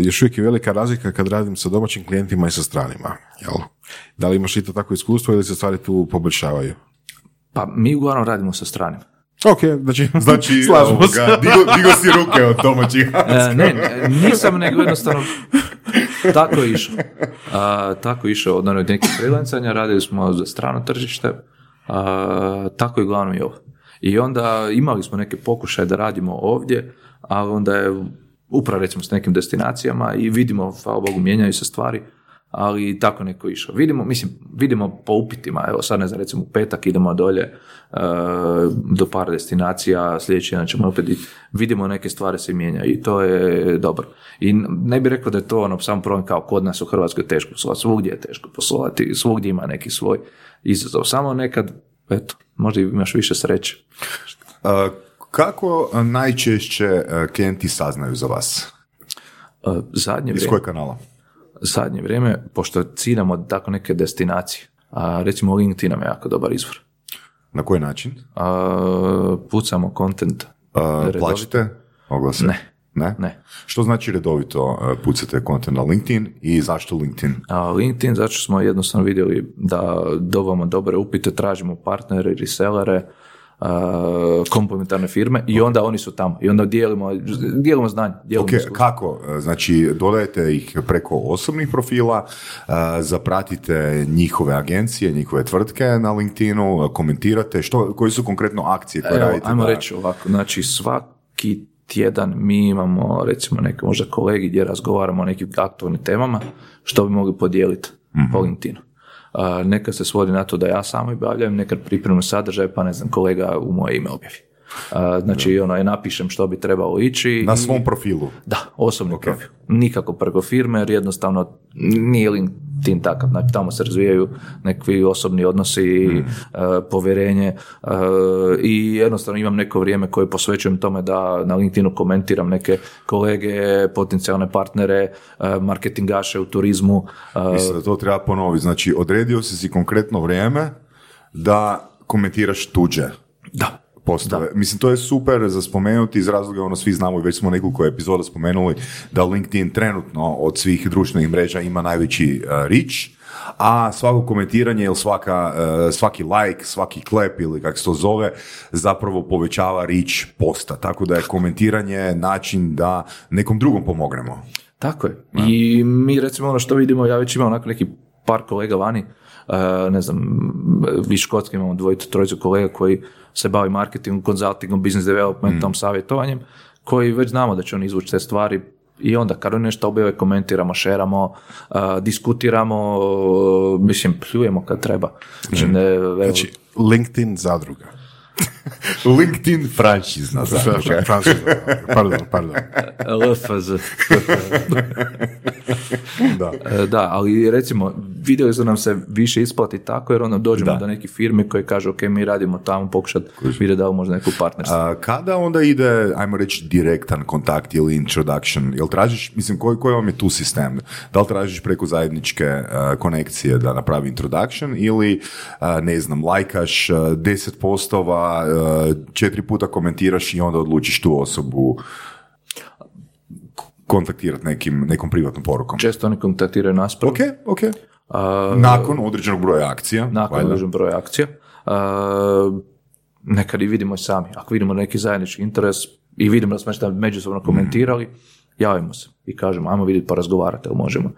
još uvijek je velika razlika kad radim sa domaćim klijentima i sa stranima. Jel? Da li imaš i to takvo iskustvo ili se stvari tu poboljšavaju? Pa mi uglavnom radimo sa stranim. Ok, znači, Znači, slažemo se. digo, digo si ruke od domaćih. E, ne, ne, nisam nego jednostavno tako išao. A, tako išao od nekih freelancanja, radili smo za strano tržište, a, tako je uglavnom i ovo. I onda imali smo neke pokušaje da radimo ovdje, ali onda je upravo recimo s nekim destinacijama i vidimo, hvala Bogu, mijenjaju se stvari, ali tako neko išao. Vidimo, mislim, vidimo po upitima, evo sad ne znam, recimo u petak idemo dolje e, do par destinacija, sljedeći dan ćemo opet vidimo neke stvari se mijenjaju i to je dobro. I ne bih rekao da je to ono sam problem kao kod nas u Hrvatskoj teško poslovati, svugdje je teško poslovati, svugdje ima neki svoj izazov, samo nekad, eto, možda imaš više sreće. A, Kako najčešće a, klijenti saznaju za vas? E, Zadnje Iz vrijeme, kojeg kanala? zadnje vrijeme, pošto ciljamo tako neke destinacije, a recimo LinkedIn nam je jako dobar izvor. Na koji način? A, pucamo content. Plaćate oglase? Ne. Ne? Ne. Što znači redovito a, pucate kontent na LinkedIn i zašto LinkedIn? A LinkedIn, zato što smo jednostavno vidjeli da dobivamo dobre upite, tražimo partnere, resellere, a, komplementarne firme i onda oni su tamo. I onda dijelimo, dijelimo znanje. Dijelimo Ok, iskustvo. kako? E, Znači, dodajete ih preko osobnih profila, zapratite njihove agencije, njihove tvrtke na LinkedInu, komentirate, što, koji su konkretno akcije koje Evo, radite? ajmo da- reći ovako, znači svaki tjedan mi imamo recimo neke možda kolegi gdje razgovaramo o nekim aktualnim temama što bi mogli podijeliti po LinkedInu. Nekad se svodi na to da ja samo obavljam, nekad pripremim sadržaj pa ne znam kolega u moje ime objavi. Znači ono, ja napišem što bi trebalo ići. Na svom profilu. da, osobni profil. Nikako preko firme, jer jednostavno nije LinkedIn takav. Znači, tamo se razvijaju nekakvi osobni odnosi, Mm. povjerenje e, i jednostavno imam neko vrijeme koje posvećujem tome da na LinkedInu komentiram neke kolege, potencijalne partnere, e, marketingaše u turizmu. Mislim da to treba ponoviti. Znači, odredio si si konkretno vrijeme da komentiraš tuđe da. Postave. Mislim, to je super za spomenuti iz razloga, ono, svi znamo i već smo nekoliko epizoda spomenuli da LinkedIn trenutno od svih društvenih mreža ima najveći uh, reach, a svako komentiranje ili svaka, uh, svaki like, svaki klep ili kako se to zove, zapravo povećava reach posta. Tako da je komentiranje način da nekom drugom pomognemo. Tako je. I mi recimo ono što vidimo, ja već imam onako neki par kolega vani ne znam, iz Škotske imamo dvojicu, trojicu kolega koji se bavi marketingom, konzultingom, business developmentom, savjetovanjem, koji već znamo da će oni izvući te stvari i onda kad oni nešto objave komentiramo, šeramo, e, diskutiramo, e, mislim, pljujemo kad treba. Znači, ne, evo, Znači, LinkedIn zadruga. LinkedIn franšizna. Francuska, pardon, pardon. LFZ. Da. E, Da, ali recimo, vidjeli su nam se više isplati tako, jer onda dođemo Da. do neke firme koje kažu, ok, mi radimo tamo, pokušati vidjeti da li možda neku partnerstvo. A, kada onda ide, ajmo reći, direktan kontakt ili introduction? Jel tražiš, mislim, koji, koji vam je tu sistem? Da li tražiš preko zajedničke a, konekcije da napravi introduction ili, a, ne znam, lajkaš a, deset postova, četiri puta komentiraš i onda odlučiš tu osobu kontaktirati nekim, nekom privatnom porukom? Često oni kontaktiraju nas prvo. Ok, ok. Nakon određenog broja akcija. nakon valjda. određen broj akcija. A, nekad i vidimo i sami. Ako vidimo neki zajednički interes i vidimo da smo nešto međusobno komentirali, javimo se i kažemo, ajmo vidjeti pa razgovarati, jel možemo.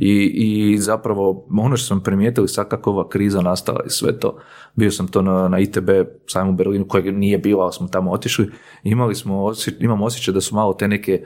I, I zapravo, ono što smo primijetili sad kako ova kriza nastala i sve to, bio sam to na, na ITB sajmu u Berlinu, kojeg nije bilo, ali smo tamo otišli, imali smo, osje, imamo osjećaj da su malo te neke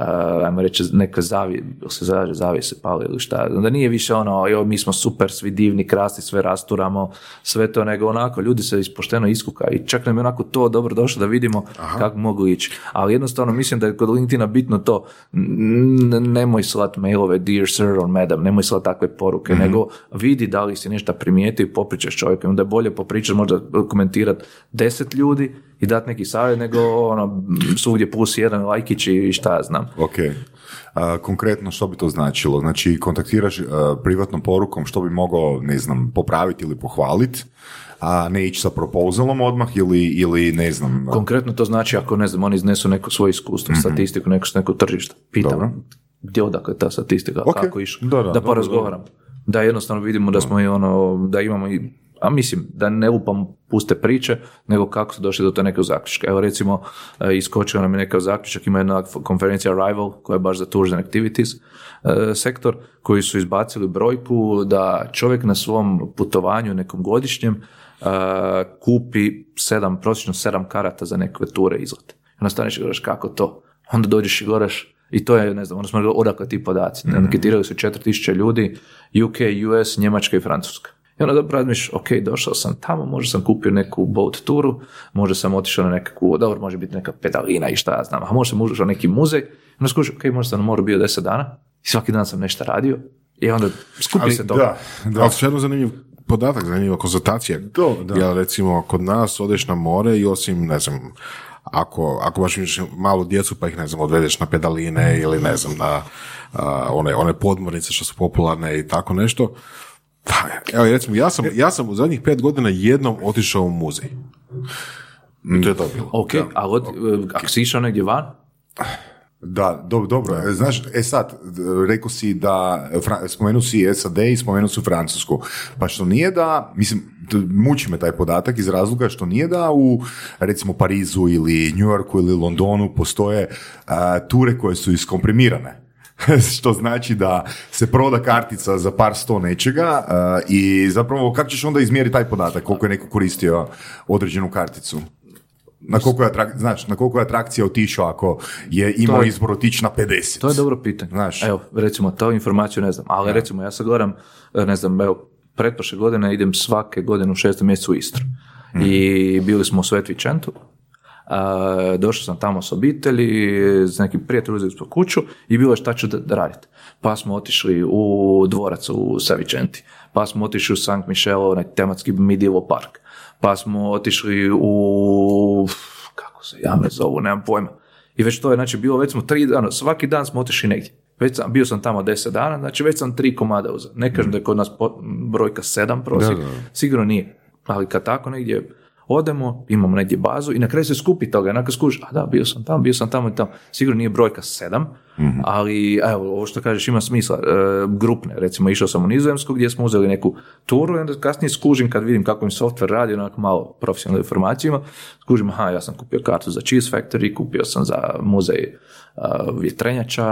uh, ajmo reći, neka zavije, se zove, zavije se pali ili šta, da nije više ono, jo, mi smo super, svi divni, krasni, sve rasturamo, sve to, nego onako, ljudi se ispošteno iskuka i čak nam je onako to dobro došlo da vidimo kako mogu ići. Ali jednostavno mislim da je kod LinkedIna bitno to, n- nemoj slat mailove dear sir or madam, nemoj slat takve poruke, nego vidi da li si nešto primijetio i popričaš čovjekom, onda je bolje popričati, možda komentirati deset ljudi i dati neki savjet, nego ono, svugdje plus jedan lajkić i šta ja znam. Ok. A, konkretno što bi to značilo? Znači, kontaktiraš a, privatnom porukom što bi mogao, ne znam, popraviti ili pohvaliti, a ne ići sa proposalom odmah ili, ili ne znam... Konkretno to znači ako, ne znam, oni iznesu neko svoje iskustvo, statistiku, neko, neko tržište. Pitam, Dobro. gdje odakle ta statistika, Ok. kako Da, da, da porazgovaram. Da jednostavno vidimo da smo i ono, da imamo i a mislim, da ne lupam puste priče, nego kako su došli do te neke zaključka. Evo recimo, e, iskočio nam je nekav zaključak, ima jedna konferencija Rival, koja je baš za Tours and Activities e, sektor, koji su izbacili brojku da čovjek na svom putovanju nekom godišnjem e, kupi sedam, prosječno sedam karata za neke ture izlete. I onda staneš i gledaš kako to. Onda dođeš i gledaš i to je, ne znam, rekli, odakle ti podaci. Anketirali su 4000 ljudi, UK, US, Njemačka i Francuska. I onda dobro razmišljaš, ok, došao sam tamo, možda sam kupio neku boat turu, možda sam otišao na nekakvu, dobro, može biti neka pedalina i šta ja znam, a možda sam ušao neki muzej, i onda skužiš, ok, možda sam na moru bio 10 dana i svaki dan sam nešto radio i onda skupi Ali se toga. Da, da. Ali stvarno zanimljiv podatak, zanimljiva konstatacija. Da, da. Jer recimo kod nas odeš na more i osim, ne znam, ako, ako baš imaš malu djecu pa ih, ne znam, odvedeš na pedaline ili ne znam, na a, one, one podmornice što su popularne i tako nešto. Pa, evo recimo, ja sam, ja sam u zadnjih pet godina jednom otišao u muzej. I to je to bilo. Ok, a od, ako si išao negdje van, Da, do, dobro. E, Znaš, e sad, rekao si da, Fra- spomenuo si SAD i spomenuo si Francusku. Pa što nije da, mislim, muči me taj podatak iz razloga što nije da u, recimo, Parizu ili New Yorku ili Londonu postoje a, ture koje su iskomprimirane. što znači da se proda kartica za par sto nečega a, i zapravo kako ćeš onda izmjeriti taj podatak koliko je neko koristio određenu karticu? Na koliko je, atrak, znaš, na koliko je atrakcija otišao ako je imao je- izbor otići na 50? To je dobro pitanje. Znaš. Evo, recimo, to informaciju ne znam, ali recimo, ja sad gledam, e, ne znam, evo, pretprošle godine idem svake godine u šestom mjesecu u Istru. I bili smo u Svet Vičentu, a, došao sam tamo s obitelji, s nekim prijateljem uzeli smo kuću i bilo je šta ću da, da raditi. Pa smo otišli u dvorac u Savicenti, pa smo otišli u St. Michel, onaj tematski medieval park, pa smo otišli u, kako se jame zovu, nemam pojma. I već to je, znači, bilo već smo tri dana, svaki dan smo otišli negdje. Već sam, bio sam tamo deset dana, znači već sam tri komada uzeo. Ne kažem da je kod nas po- brojka sedam prosjek, sigurno nije. Ali kad tako negdje odemo, imamo negdje bazu i na kraju se skupi toga. Nakon skužiš, a da, bio sam tamo, bio sam tamo i tamo. Sigurno nije brojka sedam, Ali, evo, ovo što kažeš ima smisla. E, grupne, recimo, išao sam u Nizozemsku gdje smo uzeli neku turu i onda kasnije skužim kad vidim kako mi software radi, onako malo profesionalnu informaciju ima, skužim, aha, ja sam kupio kartu za Cheese Factory, kupio sam za muzej vjetrenjača,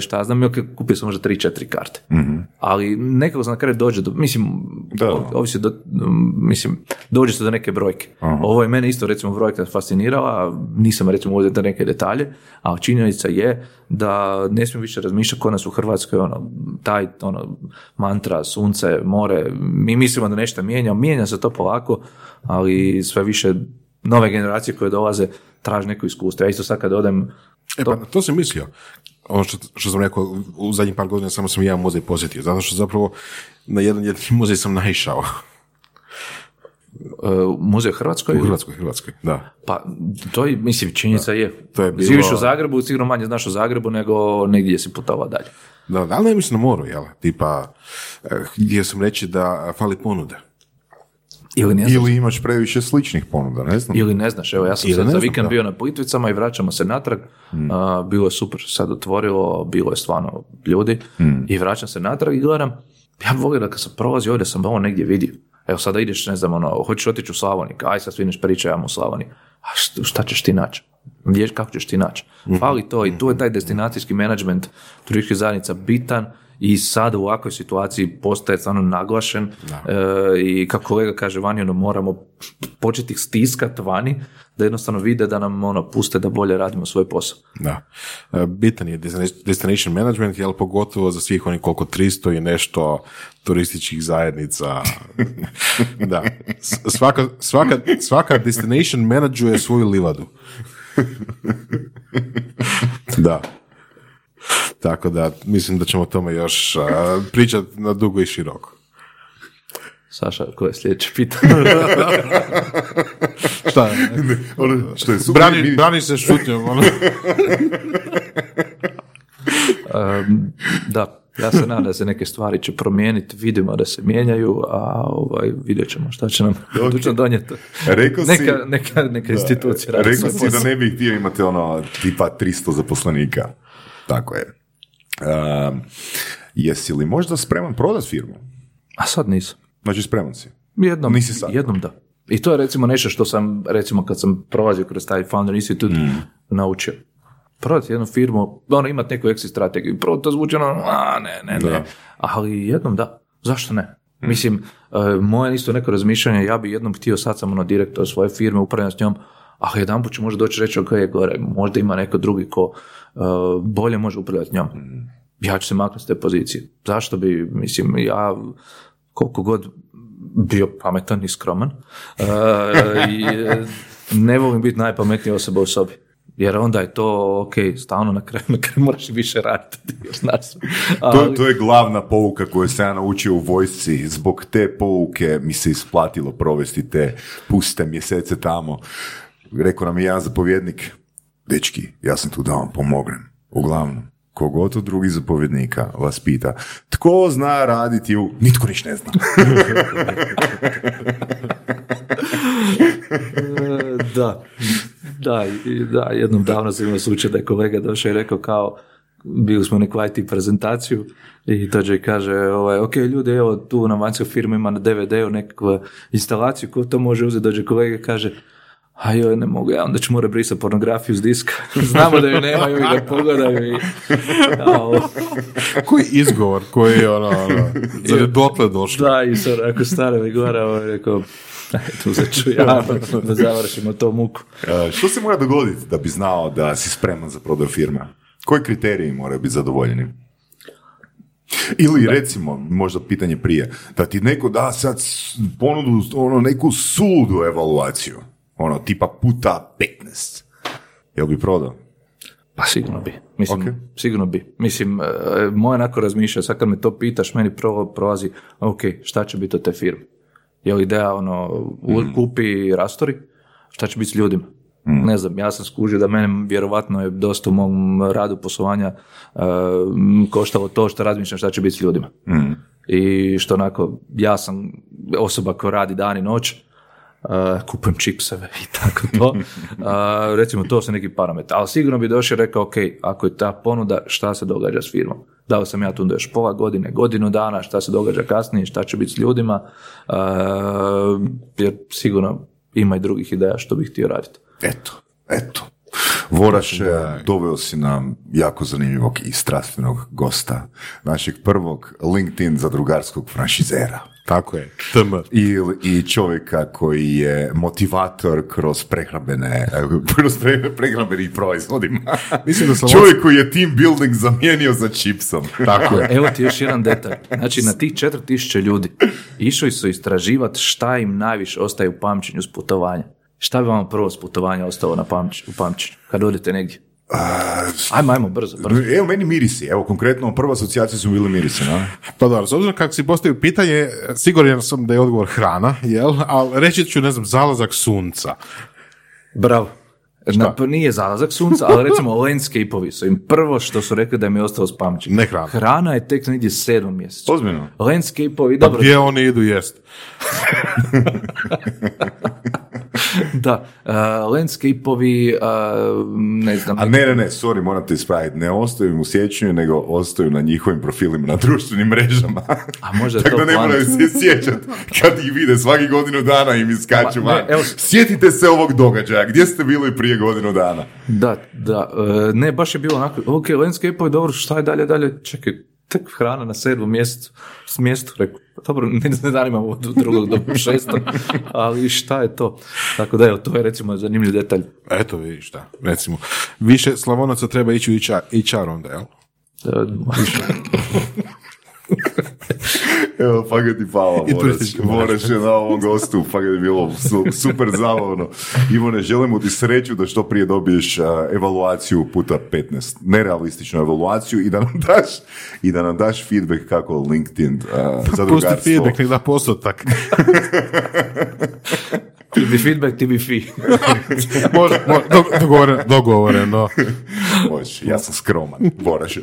šta ja znam, ok, kupio sam možda 3-4 karte. Ali nekako sam na kraju dođe do, mislim, Da. ovisi do, mislim, dođe se do neke brojke. Ovo je mene isto recimo brojka fascinirala, nisam recimo uzeti da neke detalje, a činjenica je da ne smijem više razmišljati kod nas u Hrvatskoj, ono, taj, ono, mantra, sunce, more, mi mislimo da nešto mijenja, mijenja se to polako, ali sve više nove generacije koje dolaze traže neko iskustvo. Ja isto sad kad odem E pa, to sam mislio. Ono što, što sam rekao, u zadnjih par godina samo sam jedan muzej posjetio, zato što zapravo na jedan jedini muzej sam naišao. u muzej u Hrvatskoj, U Hrvatskoj, Hrvatskoj, da. Pa, to je, mislim, činjenica je. To je bilo- Živiš u Zagrebu, sigurno manje znaš o Zagrebu nego negdje si putovao dalje. Da, da, ali ne mislim na moru, jel? Tipa, eh, htio sam reći da fali ponude. Ili ne znaš, Ili imaš previše sličnih ponuda, ne znam. ili ne znaš. Evo, ja sam Ili sad za vikend da. bio na Plitvicama i vraćamo se natrag. A, bilo je super, sad otvorilo, bilo je stvarno ljudi i vraćam se natrag i gledam, ja bih volio da kad sam prolazio ovdje sam ovo negdje vidio. Evo sada ideš, ne znam, ono, hoćeš otići u Slavoniju, aj sad svineš priča, ja u Slavoniji. A šta, ćeš ti naći? Gdje, kako ćeš ti naći? Fali to i tu je taj destinacijski menadžment turističkih zajednica bitan i sad u ovakvoj situaciji postaje stvarno naglašen e, i kako kolega kaže vani, ono, moramo početi ih stiskat vani da jednostavno vide da nam ono, puste da bolje radimo svoj posao. Da. E, Bitan je destina- destination management, jel pogotovo za svih onih koliko 300 i nešto turističkih zajednica. da. Svaka, svaka, svaka destination menadžuje svoju livadu. da. Tako da, mislim da ćemo o tome još pričati na dugo i široko. Saša, koje je sljedeće pitanje? Šta? Ono što je super, Brani, mi- brani se šutnjom. Ono. Um, da, ja se nadam da se neke stvari će promijeniti, vidimo da se mijenjaju, a ovaj, vidjet ćemo šta će nam budućnost donijeti. Rekao si- neka, neka, neka institucija Rekao si da ne bih htio imati ono tipa 300 zaposlenika. Tako je. Um, jesi li možda spreman prodat firmu? A sad nisam. Znači spreman si. Jednom, Nisi sad. jednom da. I to je recimo nešto što sam, recimo kad sam prolazio kroz taj Founder Institute, Mm. naučio. Prodati jednu firmu, ono imati neku exit strategiju. Prvo to zvuči ono, a ne, ne, ne. Da. Ali jednom da. Zašto ne? Mm. Mislim, e, moje isto neko razmišljanje, ja bi jednom htio, sad sam ono direktor svoje firme, upravljam s njom, a jedan put ću možda doći reći, ok, gore, možda ima neko drugi ko bolje može upravljati njom. Mm. Ja ću se maknuti s te pozicije. Zašto bi, mislim, ja koliko god bio pametan i skroman e, i e, ne volim biti najpametnija osoba u sobi. Jer onda je to, ok, stalno na kraju, na kraju moraš više raditi. znaš. To, to je glavna pouka koju sam ja naučio u vojsci. Zbog te pouke mi se isplatilo provesti te puste mjesece tamo. Rekao nam je jedan zapovjednik, dečki, ja sam tu da vam pomognem. Uglavnom, kogod od drugih zapovjednika vas pita, tko zna raditi u... Nitko niš ne zna. Da, da, da, jednom davno sam imao slučaj da je kolega došao i rekao kao, bili smo neku IT prezentaciju i dođe i kaže, ovaj, ok, ljudi, evo tu na vanjskoj firmi ima na DVD-u nekakvu instalaciju, ko to može uzeti, dođe kolega kaže, a joj, ne mogu ja, onda ću morati brisati pornografiju s diska. Znamo da ju nemaju i da pogledaju i... A, o, Koji izgovor, koji je ono, ono zar je dotle došlo? da, i sad ako stara mi gora, ovaj, rekao, eto, uzet ću ja da završimo to muku. E, Što se mora dogoditi da bi znao da si spreman za prodaju firme? Koji kriteriji moraju biti zadovoljeni? Ili recimo, možda pitanje prije, da ti neko da sad ponudu ono, neku suludu evaluaciju, ono tipa puta 15. Jel bi prodao? Pa sigurno bi. Mislim, Ok. sigurno bi. Mislim, e, moje onako razmišlja, sad kad me to pitaš, meni prvo prolazi, ok, šta će biti od te firme? Je li ideja, ono, u- kupi rastori? Šta će biti s ljudima? Ne znam, ja sam skužio da mene vjerovatno je dosta u mom radu poslovanja m, koštalo to što razmišljam šta će biti s ljudima. I što onako, ja sam osoba koja radi dan i noć uh, kupujem čipseve i tako to. Uh, recimo, to su neki parametri. Ali sigurno bi došao i rekao, ok, ako je ta ponuda, šta se događa s firmom? Da li sam ja tu još pola godine, godinu dana, šta se događa kasnije, šta će biti s ljudima, uh, jer sigurno ima i drugih ideja što bih htio raditi. Eto, eto. Voraše, doveo si nam jako zanimljivog i strastvenog gosta, našeg prvog LinkedIn zadrugarskog franšizera. Tako je. TM. I, I čovjeka koji je motivator kroz prehrambene, kroz pre, prehrambenih proizvodima. Mislim da sam Čovjek koji je team building zamijenio za čipsom. Tako je. Evo ti još jedan detalj. Znači, na tih 4000 ljudi išli su istraživati šta im najviše ostaje u pamćenju s putovanja. Šta bi vam prvo s putovanja ostalo na pamć, u pamćenju, kad odete negdje? Ajmo, ajmo, brzo, brzo. Evo meni mirisi, evo konkretno prva asocijacija su bili mirisi, na? Pa dobro, s obzirom kako si postavio pitanje, siguran sam da je odgovor hrana, jel? Ali reći ću, ne znam, zalazak sunca. Bravo. Na, pa nije zalazak sunca, ali recimo landscape-ovi su im prvo što su rekli da im je ostalo s pamćenjem. Ne hrana. Hrana je tek negdje sedmom mjesecu. Ozbiljno? Landscape-ovi, Pa dobro, gdje oni idu jest? da, uh, landscape-ovi, uh, ne znam, A ne, ne, ne, sorry, moram te ispraviti. Ne ostaju u sjećanju, nego ostaju na njihovim profilima na društvenim mrežama. A možda je Tako to da ne plan. moraju se sjećati kad ih vide svaki godinu dana im iskaču Ma, ne, evo- Sjetite se ovog događaja, gdje ste bili prije godinu dana? Da, da, e, ne, baš je bilo onako, ok, landscape-ovi, dobro, šta je dalje, dalje, čekaj, tek hrana na sedmom mjesecu, s mjestu, rekao, pa dobro, ne, ne zanima me od drugog do šestog, ali šta je to? Tako da, evo, to je recimo zanimljiv detalj. Eto vidiš šta, recimo. Više Slavonaca treba ići u HR, HR onda, jel? Evo, fakat ti turistički Boraš je na ovom gostu, fakat je bilo su- super zabavno. Ivone, želimo ti sreću da što prije dobiješ a, evaluaciju puta 15, nerealističnu evaluaciju i da nam daš, i da nam daš feedback kako LinkedIn a, Pusti zadrugarstvo. feedback, nek da postotak. ti bi feedback, ti bi fee. Može, može, do- dogovoreno, dogovoreno. Može, ja sam skroman, Boraš.